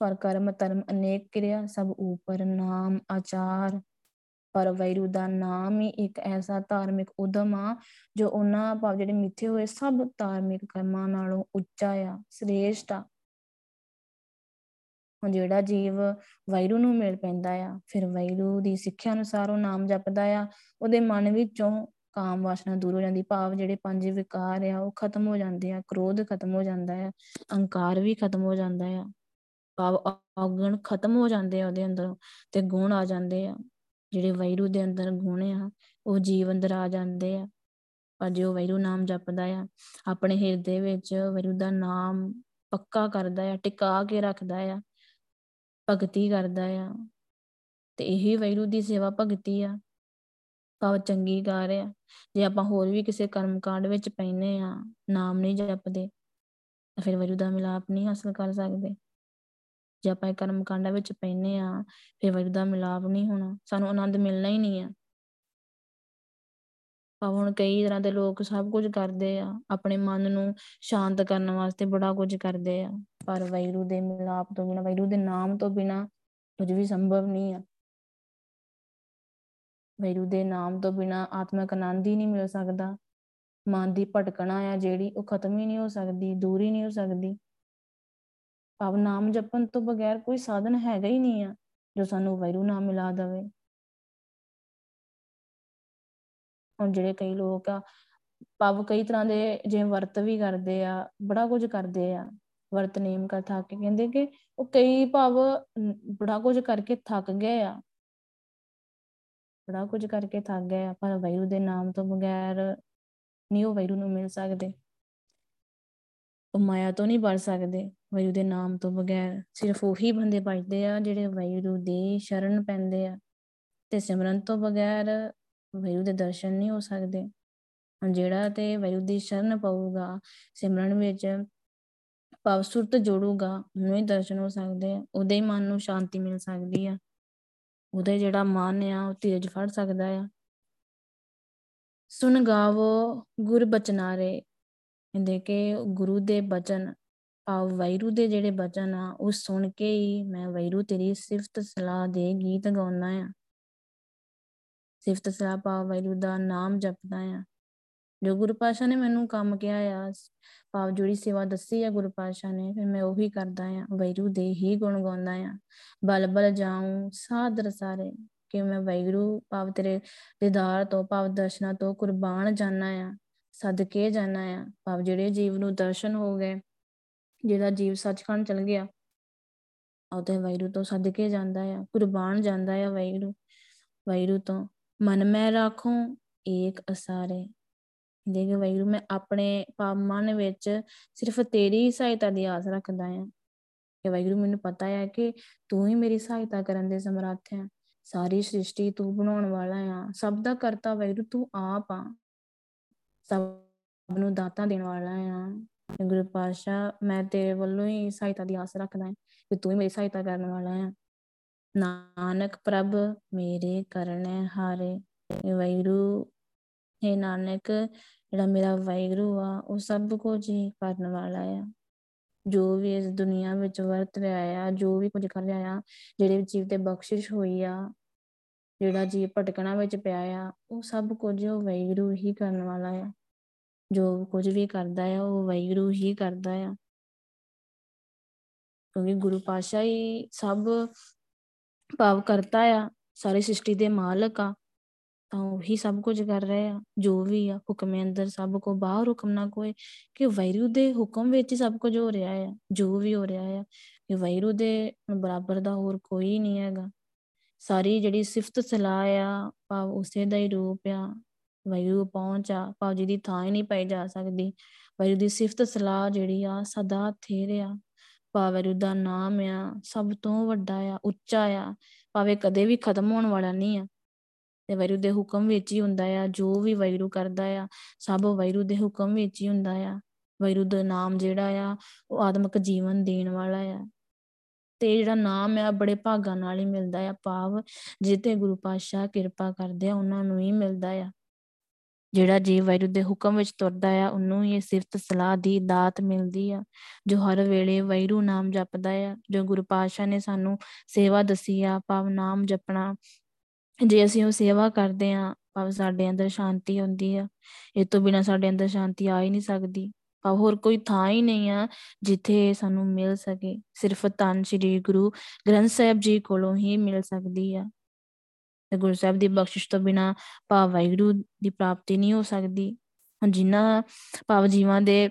ਪਰ ਕਰਮ ਧਰਮ ਅਨੇਕ ਕਿਰਿਆ, ਸਭ ਉਪਰ ਨਾਮ ਆਚਾਰ ਪਰ ਵੈਰੂ ਦਾ ਨਾਮ ਹੀ ਇੱਕ ਐਸਾ ਧਾਰਮਿਕ ਉਦਮ ਆ, ਜੋ ਉਹਨਾਂ ਭਾਵ ਜਿਹੜੇ ਮਿੱਥੇ ਹੋਏ ਸਭ ਧਾਰਮਿਕ ਕਰਮਾਂ ਨਾਲੋਂ ਉੱਚਾ ਆ, ਸ੍ਰੇਸ਼ਟ ਆ। ਹੁਣ ਜਿਹੜਾ ਜੀਵ ਵੈਰੂ ਨੂੰ ਮਿਲ ਪੈਂਦਾ ਆ, ਫਿਰ ਵੈਰੂ ਦੀ ਸਿੱਖਿਆ ਅਨੁਸਾਰ ਉਹ ਨਾਮ ਜਪਦਾ ਆ, ਉਹਦੇ ਮਨ ਵਿੱਚੋਂ ਕਾਮ ਵਾਸਨਾ ਦੂਰ ਹੋ ਜਾਂਦੀ, ਭਾਵ ਜਿਹੜੇ ਪੰਜ ਵਿਕਾਰ ਆ, ਉਹ ਖਤਮ ਹੋ ਜਾਂਦੇ ਆ, ਕ੍ਰੋਧ ਖਤਮ ਹੋ ਜਾਂਦਾ ਆ, ਅਹੰਕਾਰ ਵੀ ਖਤਮ ਹੋ ਜਾਂਦਾ ਆ, ਭਾਵ ਔਗਣ ਖਤਮ ਹੋ ਜਾਂਦੇ ਆ ਉਹਦੇ ਅੰਦਰ ਤੇ ਗੁਣ ਆ ਜਾਂਦੇ ਆ। ਜਿਹੜੇ ਵੈਰੂ ਦੇ ਅੰਦਰ ਗੁਣ ਆ, ਉਹ ਜੀਵ ਅੰਦਰ ਆ ਜਾਂਦੇ ਆ। ਪਰ ਜੋ ਵੈਰੂ ਨਾਮ ਜਪਦਾ ਆ। ਆਪਣੇ ਹਿਰਦੇ ਵਿੱਚ ਵੈਰੂ ਦਾ ਨਾਮ ਪੱਕਾ ਕਰਦਾ ਆ, ਟਿਕਾ ਕੇ ਰੱਖਦਾ ਆ, ਭਗਤੀ ਕਰਦਾ ਆ। ਤੇ ਇਹੀ ਵੈਰੂ ਦੀ ਸੇਵਾ ਭਗਤੀ ਆ। ਭਾਵ ਚੰਗੀ ਕਾਰ ਆ। ਜੇ ਆਪਾਂ ਹੋਰ ਵੀ ਕਿਸੇ ਕਰਮ ਕਾਂਡ ਵਿੱਚ ਪੈਨੇ ਆ, ਨਾਮ ਨਹੀਂ ਜਪਦੇ, ਤਾਂ ਫਿਰ ਵੈਰੂ ਦਾ ਮਿਲਾਪ ਨਹੀਂ ਹਾਸਲ ਕਰ ਸਕਦੇ। ਜੇ ਆਪਾਂ ਕਰਮ ਕਾਂਡਾਂ ਵਿੱਚ ਪੈਨੇ ਆ ਫਿਰ ਵੈਰੂ ਦਾ ਮਿਲਾਪ ਨਹੀਂ ਹੋਣਾ। ਸਾਨੂੰ ਆਨੰਦ ਮਿਲਣਾ ਹੀ ਨਹੀਂ ਆ ਭਾਵ ਹੁਣ ਕਈ ਤਰ੍ਹਾਂ ਦੇ ਲੋਕ ਸਭ ਕੁਝ ਕਰਦੇ ਆ, ਆਪਣੇ ਮਨ ਨੂੰ ਸ਼ਾਂਤ ਕਰਨ ਵਾਸਤੇ ਬੜਾ ਕੁਝ ਕਰਦੇ ਆ, ਪਰ ਵੈਰੂ ਦੇ ਮਿਲਾਪ ਤੋਂ ਬਿਨਾ ਵੈਰੂ ਦੇ ਨਾਮ ਤੋਂ ਬਿਨਾ ਕੁਝ ਵੀ ਸੰਭਵ ਨਹੀਂ ਆ। ਵੈਰੂ ਦੇ ਨਾਮ ਤੋਂ ਬਿਨਾ ਆਤਮਿਕ ਆਨੰਦ ਹੀ ਨਹੀਂ ਮਿਲ ਸਕਦਾ। ਮਨ ਦੀ ਭਟਕਣਾ ਆ ਜਿਹੜੀ ਉਹ ਖਤਮ ਹੀ ਨਹੀਂ ਹੋ ਸਕਦੀ, ਦੂਰ ਹੀ ਨਹੀਂ ਹੋ ਸਕਦੀ। ਭਾਵ ਨਾਮ ਜਪਣ ਤੋਂ ਬਗੈਰ ਕੋਈ ਸਾਧਨ ਹੈਗਾ ਹੀ ਨਹੀਂ ਆ, ਜੋ ਸਾਨੂੰ ਵੈਰੂ ਨਾਮ ਮਿਲਾ ਦਵੇ। ਹੁਣ ਜਿਹੜੇ ਕਈ ਲੋਕ ਆ, ਭਾਵ ਕਈ ਤਰ੍ਹਾਂ ਦੇ ਜਿਵੇਂ ਵਰਤ ਵੀ ਕਰਦੇ ਆ, ਬੜਾ ਕੁਝ ਕਰਦੇ ਆ, ਵਰਤ ਨੇਮ ਕਰ ਥੱਕ ਕੇ ਕਹਿੰਦੇ ਕਿ ਉਹ ਕਈ ਭਾਵ ਬੜਾ ਕੁਝ ਕਰਕੇ ਥੱਕ ਗਏ ਆ। ਬੜਾ ਕੁਝ ਕਰਕੇ ਥੱਕ ਗਏ ਆ, ਪਰ ਵੈਰੂ ਦੇ ਨਾਮ ਤੋਂ ਬਗੈਰ ਨਹੀਂ ਉਹ ਵੈਰੂ ਨੂੰ ਮਿਲ ਸਕਦੇ। ਉਹ ਮਾਇਆ ਤੋਂ ਨਹੀਂ ਬਚ ਸਕਦੇ। ਵੈਰੂ ਦੇ ਨਾਮ ਤੋਂ ਬਗੈਰ ਸਿਰਫ ਉਹੀ ਬੰਦੇ ਬਚਦੇ ਆ ਜਿਹੜੇ ਵੈਰੂ ਦੀ ਸ਼ਰਨ ਪੈਂਦੇ ਆ ਤੇ ਸਿਮਰਨ ਤੋਂ ਬਗੈਰ ਵੈਰੂ ਦੇ ਦਰਸ਼ਨ ਨਹੀਂ ਹੋ ਸਕਦੇ। ਜਿਹੜਾ ਤੇ ਵਾਹਿਗੁਰੂ ਦੀ ਸ਼ਰਨ ਪਾਊਗਾ, ਸਿਮਰਨ ਵਿੱਚ ਭਾਵ ਸੁਰਤ ਜੋੜੂਗਾ, ਉਹਨੂੰ ਹੀ ਦਰਸ਼ਨ ਹੋ ਸਕਦੇ ਆ, ਉਹਦੇ ਹੀ ਮਨ ਨੂੰ ਸ਼ਾਂਤੀ ਮਿਲ ਸਕਦੀ ਆ। ਉਹਦਾ ਜਿਹੜਾ ਮਨ ਆ, ਉਹ ਤੇਜ ਫੜ ਸਕਦਾ ਆ। ਸੁਣ ਗਾਵੋ ਗੁਰ ਬਚਨਾਰੇ, ਕਹਿੰਦੇ ਕਿ ਗੁਰੂ ਦੇ ਬਚਨ ਆ ਵੈਰੂ ਦੇ ਜਿਹੜੇ ਬਚਨ ਆ, ਉਹ ਸੁਣ ਕੇ ਹੀ ਮੈਂ ਵੈਰੂ ਤੇਰੀ ਸਿਫਤ ਸਲਾਹ ਦੇ ਗੀਤ ਗਾਉਣਾ ਆ। ਸਿਫਤ ਸਲਾਹ ਪਾ ਵੈਰੂ ਦਾ ਨਾਮ ਜਪਦਾ ਆ। ਜੋ ਗੁਰੂ ਪਾਸ਼ਾ ਨੇ ਮੈਨੂੰ ਕੰਮ ਕਿਹਾ ਆ, ਭਾਵ ਜਿਹੜੀ ਸੇਵਾ ਦੱਸੀ ਆ ਗੁਰੂ ਪਾਸ਼ਾ ਨੇ, ਫਿਰ ਮੈਂ ਉਹੀ ਕਰਦਾ ਆ, ਵੈਰੂ ਦੇ ਹੀ ਗੁਣ ਗਾਉਂਦਾ ਆ। ਬਲ ਬਲ ਜਾਉ ਸਾਦਰ ਸਾਰੇ ਕਿ ਮੈਂ ਵੈਰੂ ਭਾਵ ਤੇਰੇ ਦੀਦਾਰ ਤੋਂ, ਭਾਵ ਦਰਸ਼ਨਾ ਤੋਂ ਕੁਰਬਾਨ ਜਾਣਾ ਆ, ਸਦਕੇ ਜਾਣਾ ਆ। ਭਾਵ ਜਿਹੜੇ ਜੀਵ ਨੂੰ ਦਰਸ਼ਨ ਹੋ ਗਏ ਜਿਹੜਾ ਜੀਵ ਸੱਚਖੰਡ ਚਲ ਗਿਆ, ਉਹਦੇ ਵੈਰੂ ਤੋਂ ਸਦਕੇ ਜਾਂਦਾ ਆ, ਕੁਰਬਾਨ ਜਾਂਦਾ ਆ ਵੈਰੂ ਵੈਰੂ ਤੋਂ। ਮਨ ਮੈਂ ਰੱਖੂੰ, ਏਕ ਅਸਾਰੇ। ਦੇਖ ਵੈਰੂ, ਮੈਂ ਆਪਣੇ ਪਾਪ ਮਨ ਵਿੱਚ ਸਿਰਫ ਤੇਰੀ ਸਹਾਇਤਾ ਦੀ ਆਸ ਰੱਖਦਾ ਆ। ਕਿ ਵੈਰੂ, ਮੈਨੂੰ ਪਤਾ ਹੈ ਕਿ ਤੂੰ ਹੀ ਮੇਰੀ ਸਹਾਇਤਾ ਕਰਨ ਦੇ ਸਮਰੱਥ ਹੈ ਸਾਰੀ ਸ੍ਰਿਸ਼ਟੀ ਤੂੰ ਬਣਾਉਣ ਵਾਲਾ ਆ। ਸਭ ਦਾ ਕਰਤਾ ਵੈਰੂ, ਤੂੰ ਆਪ ਆ। ਸਭ ਨੂੰ ਦਾਤਾ ਦੇਣ ਵਾਲਾ ਆ। ਗੁਰੂ ਪਾਸ਼ਾ ਮੈਂ ਤੇਰੇ ਵੱਲੋਂ ਹੀ ਸਹਾਇਤਾ ਦੀ ਆਸ ਰੱਖਦਾ ਹਾਂ ਕਿ ਤੂੰ ਹੀ ਮੇਰੀ ਸਹਾਇਤਾ ਕਰਨ ਵਾਲਾ ਆ ਨਾਨਕ ਪ੍ਰਭ, ਮੇਰੇ ਕਰਨੇ ਹਾਰੇ। ਵੈਰੂ ਹੈ ਨਾਨਕ, ਜਿਹੜਾ ਮੇਰਾ ਵੈਗਰੂ ਆ, ਉਹ ਸਭ ਕੁਝ ਹੀ ਕਰਨ ਵਾਲਾ ਆ। ਜੋ ਵੀ ਇਸ ਦੁਨੀਆ ਵਿੱਚ ਵਰਤ ਰਿਹਾ ਆ, ਜੋ ਵੀ ਕੁਝ ਕਰ ਰਿਹਾ ਆ, ਜਿਹੜੇ ਜੀਵ ਤੇ ਬਖਸ਼ਿਸ਼ ਹੋਈ ਆ, ਜਿਹੜਾ ਜੀਵ ਭਟਕਣਾ ਵਿੱਚ ਪਿਆ ਆ, ਉਹ ਸਭ ਕੁਝ ਉਹ ਵੈਗਰੂ ਹੀ ਕਰਨ ਵਾਲਾ ਆ। ਜੋ ਕੁਝ ਵੀ ਕਰਦਾ ਆ, ਉਹ ਵੈਗਰੂ ਹੀ ਕਰਦਾ ਆ। ਕਿਉਂਕਿ ਗੁਰੂ ਪਾਸ਼ਾ ਹੀ ਸਭ ਭਾਵ ਕਰਤਾ ਆ, ਸਾਰੀ ਸ੍ਰਿਸ਼ਟੀ ਦੇ ਮਾਲਕ ਆ, ਤਾਂ ਉਹੀ ਸਭ ਕੁਝ ਕਰ ਰਹੇ ਆ, ਜੋ ਵੀ ਆ, ਹੁਕਮ ਅੰਦਰ ਸਭ ਕੋ ਬਾਹਰ, ਹੁਕਮ ਨਾ ਕੋਈ, ਕਿ ਵੈਰੂ ਦੇ ਹੁਕਮ ਵਿੱਚ ਹੀ ਸਭ ਕੁਝ ਹੋ ਰਿਹਾ ਆ, ਜੋ ਵੀ ਹੋ ਰਿਹਾ ਆ, ਕਿ ਵੈਰੂ ਦੇ ਬਰਾਬਰ ਦਾ ਹੋਰ ਕੋਈ ਨਹੀਂ ਹੈਗਾ। ਸਾਰੀ ਜਿਹੜੀ ਸਿਫਤ ਸਲਾਹ ਆ, ਭਾਵ ਉਸੇ ਦਾ ਹੀ ਰੂਪ ਆ ਵੈਰੂ ਪਹੁੰਚਾ ਭਾਵ ਜਿਹਦੀ ਥਾਂ ਹੀ ਨਹੀਂ ਪਾਈ ਜਾ ਸਕਦੀ। ਵੈਰੂ ਦੀ ਸਿਫਤ ਸਲਾਹ ਜਿਹੜੀ ਆ, ਸਦਾ ਥੇਰ ਆ। ਭਾਵਰੂ ਦਾ ਨਾਮ ਆ, ਸਭ ਤੋਂ ਵੱਡਾ ਆ, ਉੱਚਾ ਆ। ਭਾਵੇਂ ਕਦੇ ਵੀ ਖਤਮ ਹੋਣ ਵਾਲਾ ਨਹੀਂ ਆ। ਤੇ ਵੈਰੂ ਦੇ ਹੁਕਮ ਵਿੱਚ ਹੀ ਹੁੰਦਾ ਆ, ਜੋ ਵੀ ਵੈਰੂ ਕਰਦਾ ਆ, ਸਭ ਵੈਰੂ ਦੇ ਹੁਕਮ ਵਿੱਚ ਹੀ ਹੁੰਦਾ ਆ। ਵੈਰੂ ਦਾ ਨਾਮ ਜਿਹੜਾ ਆ, ਉਹ ਆਤਮਿਕ ਜੀਵਨ ਦੇਣ ਵਾਲਾ ਆ। ਤੇ ਜਿਹੜਾ ਨਾਮ ਆ, ਬੜੇ ਭਾਗਾਂ ਨਾਲ ਹੀ ਮਿਲਦਾ ਆ। ਭਾਵ ਜਿੱਤੇ ਗੁਰੂ ਪਾਤਸ਼ਾਹ ਕਿਰਪਾ ਕਰਦੇ ਆ, ਉਹਨਾਂ ਨੂੰ ਹੀ ਮਿਲਦਾ ਆ। ਜਿਹੜਾ ਜੀਵ ਵੈਰੂ ਦੇ ਹੁਕਮ ਵਿੱਚ ਤੁਰਦਾ ਆ, ਉਹਨੂੰ ਹੀ ਸਿਫਤ ਸਲਾਹ ਦੀ ਦਾਤ ਮਿਲਦੀ ਆ, ਜੋ ਹਰ ਵੇਲੇ ਵੈਰੂ ਨਾਮ ਜਪਦਾ ਆ, ਜੋ ਗੁਰੂ ਪਾਤਸ਼ਾਹ ਨੇ ਸਾਨੂੰ ਸੇਵਾ ਦਸੀ ਆ, ਭਾਵ ਨਾਮ ਜਪਣਾ। ਜੇ ਅਸੀਂ ਉਹ ਸੇਵਾ ਕਰਦੇ ਆ, ਭਾਵ ਸਾਡੇ ਅੰਦਰ ਸ਼ਾਂਤੀ ਹੁੰਦੀ ਆ, ਇਹ ਤੋਂ ਬਿਨਾ ਸਾਡੇ ਅੰਦਰ ਸ਼ਾਂਤੀ ਆ ਹੀ ਨਹੀਂ ਸਕਦੀ। ਭਾਵ ਹੋਰ ਕੋਈ ਥਾਂ ਹੀ ਨਹੀਂ ਆ ਜਿੱਥੇ ਸਾਨੂੰ ਮਿਲ ਸਕੇ। ਸਿਰਫ ਤਨ ਸ੍ਰੀ ਗੁਰੂ ਗ੍ਰੰਥ ਸਾਹਿਬ ਜੀ ਕੋਲੋਂ ਹੀ ਮਿਲ ਸਕਦੀ ਆ। ਤੇ ਗੁਰੂ ਸਾਹਿਬ ਦੀ ਬਖਸ਼ਿਸ਼ ਤੋਂ ਬਿਨਾ ਭਾਵ ਵਾਹਿਗੁਰੂ ਦੀ ਪ੍ਰਾਪਤੀ ਨਹੀਂ ਹੋ ਸਕਦੀ। ਹੁਣ ਜਿਨ੍ਹਾਂ ਭਾਵ ਜੀਵਾਂ ਦੇ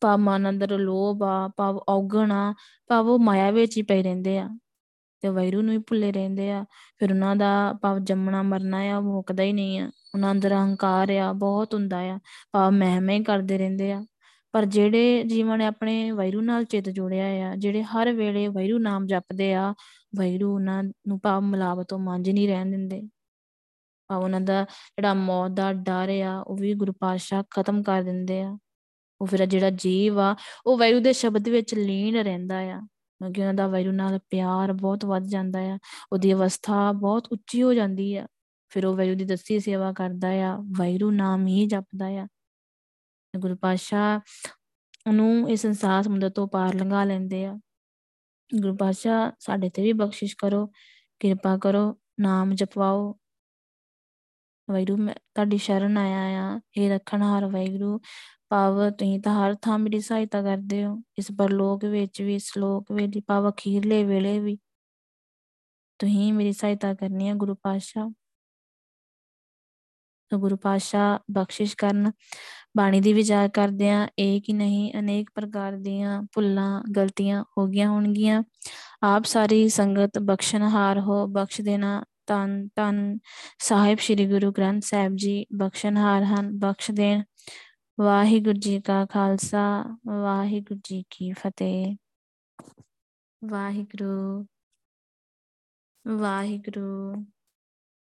ਭਾਵ ਮਨ ਅੰਦਰ ਲੋਭ ਆ, ਭਾਵ ਔਗਣ ਆ, ਭਾਵ ਉਹ ਮਾਇਆ ਵਿੱਚ ਹੀ ਪਏ ਰਹਿੰਦੇ ਆ, ਤੇ ਵੈਰੂ ਨੂੰ ਹੀ ਭੁੱਲੇ ਰਹਿੰਦੇ ਆ। ਫਿਰ ਉਹਨਾਂ ਦਾ ਭਾਵ ਜੰਮਣਾ, ਮਰਨਾ ਆ ਮੁੱਕਦਾ ਹੀ ਨਹੀਂ ਆ। ਉਹਨਾਂ ਅੰਦਰ ਹੰਕਾਰ ਆ, ਬਹੁਤ ਹੁੰਦਾ ਆ, ਭਾਵ ਮਹਿਮੇ ਹੀ ਕਰਦੇ ਰਹਿੰਦੇ ਆ। ਪਰ ਜਿਹੜੇ ਜੀਵਨ ਨੇ ਆਪਣੇ ਵੈਰੂ ਨਾਲ ਚਿੱਤ ਜੋੜਿਆ ਆ, ਜਿਹੜੇ ਹਰ ਵੇਲੇ ਵੈਰੂ ਨਾਮ ਜਪਦੇ ਆ ਵੈਰੂ ਉਹਨਾਂ ਨੂੰ ਭਾਵ ਮਲਾਵ ਤੋਂ ਮੰਝ ਨਹੀਂ ਰਹਿਣ ਦਿੰਦੇ। ਭਾਵ ਉਹਨਾਂ ਦਾ ਜਿਹੜਾ ਮੌਤ ਦਾ ਡਰ ਆ, ਉਹ ਵੀ ਗੁਰੂ ਪਾਤਸ਼ਾਹ ਖਤਮ ਕਰ ਦਿੰਦੇ ਆ। ਉਹ ਫਿਰ ਜਿਹੜਾ ਜੀਵ ਆ, ਉਹ ਵੈਰੂ ਦੇ ਸ਼ਬਦ ਵਿੱਚ ਲੀਨ ਰਹਿੰਦਾ ਆ। ਕਿਉਂਕਿ ਉਹਨਾਂ ਦਾ ਵੈਰੂ ਨਾਲ ਪਿਆਰ ਬਹੁਤ ਵੱਧ ਜਾਂਦਾ ਆ। ਉਹਦੀ ਅਵਸਥਾ ਬਹੁਤ ਉੱਚੀ ਹੋ ਜਾਂਦੀ ਆ। ਫਿਰ ਉਹ ਵੈਰੂ ਦੀ ਦੱਸੀ ਸੇਵਾ ਕਰਦਾ ਆ ਵੈਰੂ ਨਾਮ ਹੀ ਜਪਦਾ ਆ। ਗੁਰੂ ਪਾਤਸ਼ਾਹ ਉਹਨੂੰ ਇਸ ਸੰਸਾਰ ਸਮੁੰਦਰ ਤੋਂ ਪਾਰ ਲੰਘਾ ਲੈਂਦੇ ਆ। ਗੁਰੂ ਪਾਤਸ਼ਾਹ ਸਾਡੇ ਤੇ ਵੀ ਬਖਸ਼ਿਸ਼ ਕਰੋ, ਕਿਰਪਾ ਕਰੋ, ਨਾਮ ਜਪਵਾਓ। ਵੈਰੂ ਮੈਂ ਤੁਹਾਡੀ ਸ਼ਰਨ ਆਇਆ ਆ ਇਹ ਰੱਖਣਹਾਰ ਵੈਗਰੂ ਭਾਵ ਤੁਸੀਂ ਤਾਂ ਹਰ ਥਾਂ ਮੇਰੀ ਸਹਾਇਤਾ ਕਰਦੇ ਹੋ। ਇਸ ਪਰਲੋਕ ਵਿੱਚ ਵੀ, ਇਸ ਲੋਕ ਵਿੱਚ ਭਾਵ ਅਖੀਰਲੇ ਵੇਲੇ ਵੀ ਤੁਸੀਂ ਮੇਰੀ ਸਹਾਇਤਾ ਕਰਨੀ ਹੈ ਗੁਰੂ ਪਾਤਸ਼ਾਹ। ਸੋ ਗੁਰੂ ਪਾਤਸ਼ਾਹ ਬਖਸ਼ਿਸ਼ ਕਰਨ। ਬਾਣੀ ਦੀ ਵਿਚਾਰ ਕਰਦੇ ਆ ਇਹ ਕਿ ਨਹੀਂ ਅਨੇਕ ਪ੍ਰਕਾਰ ਦੀਆਂ ਭੁੱਲਾਂ, ਗਲਤੀਆਂ ਹੋ ਗਈਆਂ ਹੋਣਗੀਆਂ। ਆਪ ਸਾਰੀ ਸੰਗਤ ਬਖਸ਼ਣਹਾਰ ਹੋ, ਬਖਸ਼ ਦੇਣਾ ਤਨ ਤਨ ਸਾਹਿਬ ਸ੍ਰੀ ਗੁਰੂ ਗ੍ਰੰਥ ਸਾਹਿਬ ਜੀ ਬਖਸ਼ਣਹਾਰ ਹਨ, ਬਖਸ਼ ਦੇਣ। ਵਾਹਿਗੁਰੂ ਜੀ ਕਾ ਖਾਲਸਾ, ਵਾਹਿਗੁਰੂ ਜੀ ਕੀ ਫਤਿਹ। ਵਾਹਿਗੁਰੂ ਵਾਹਿਗੁਰੂ।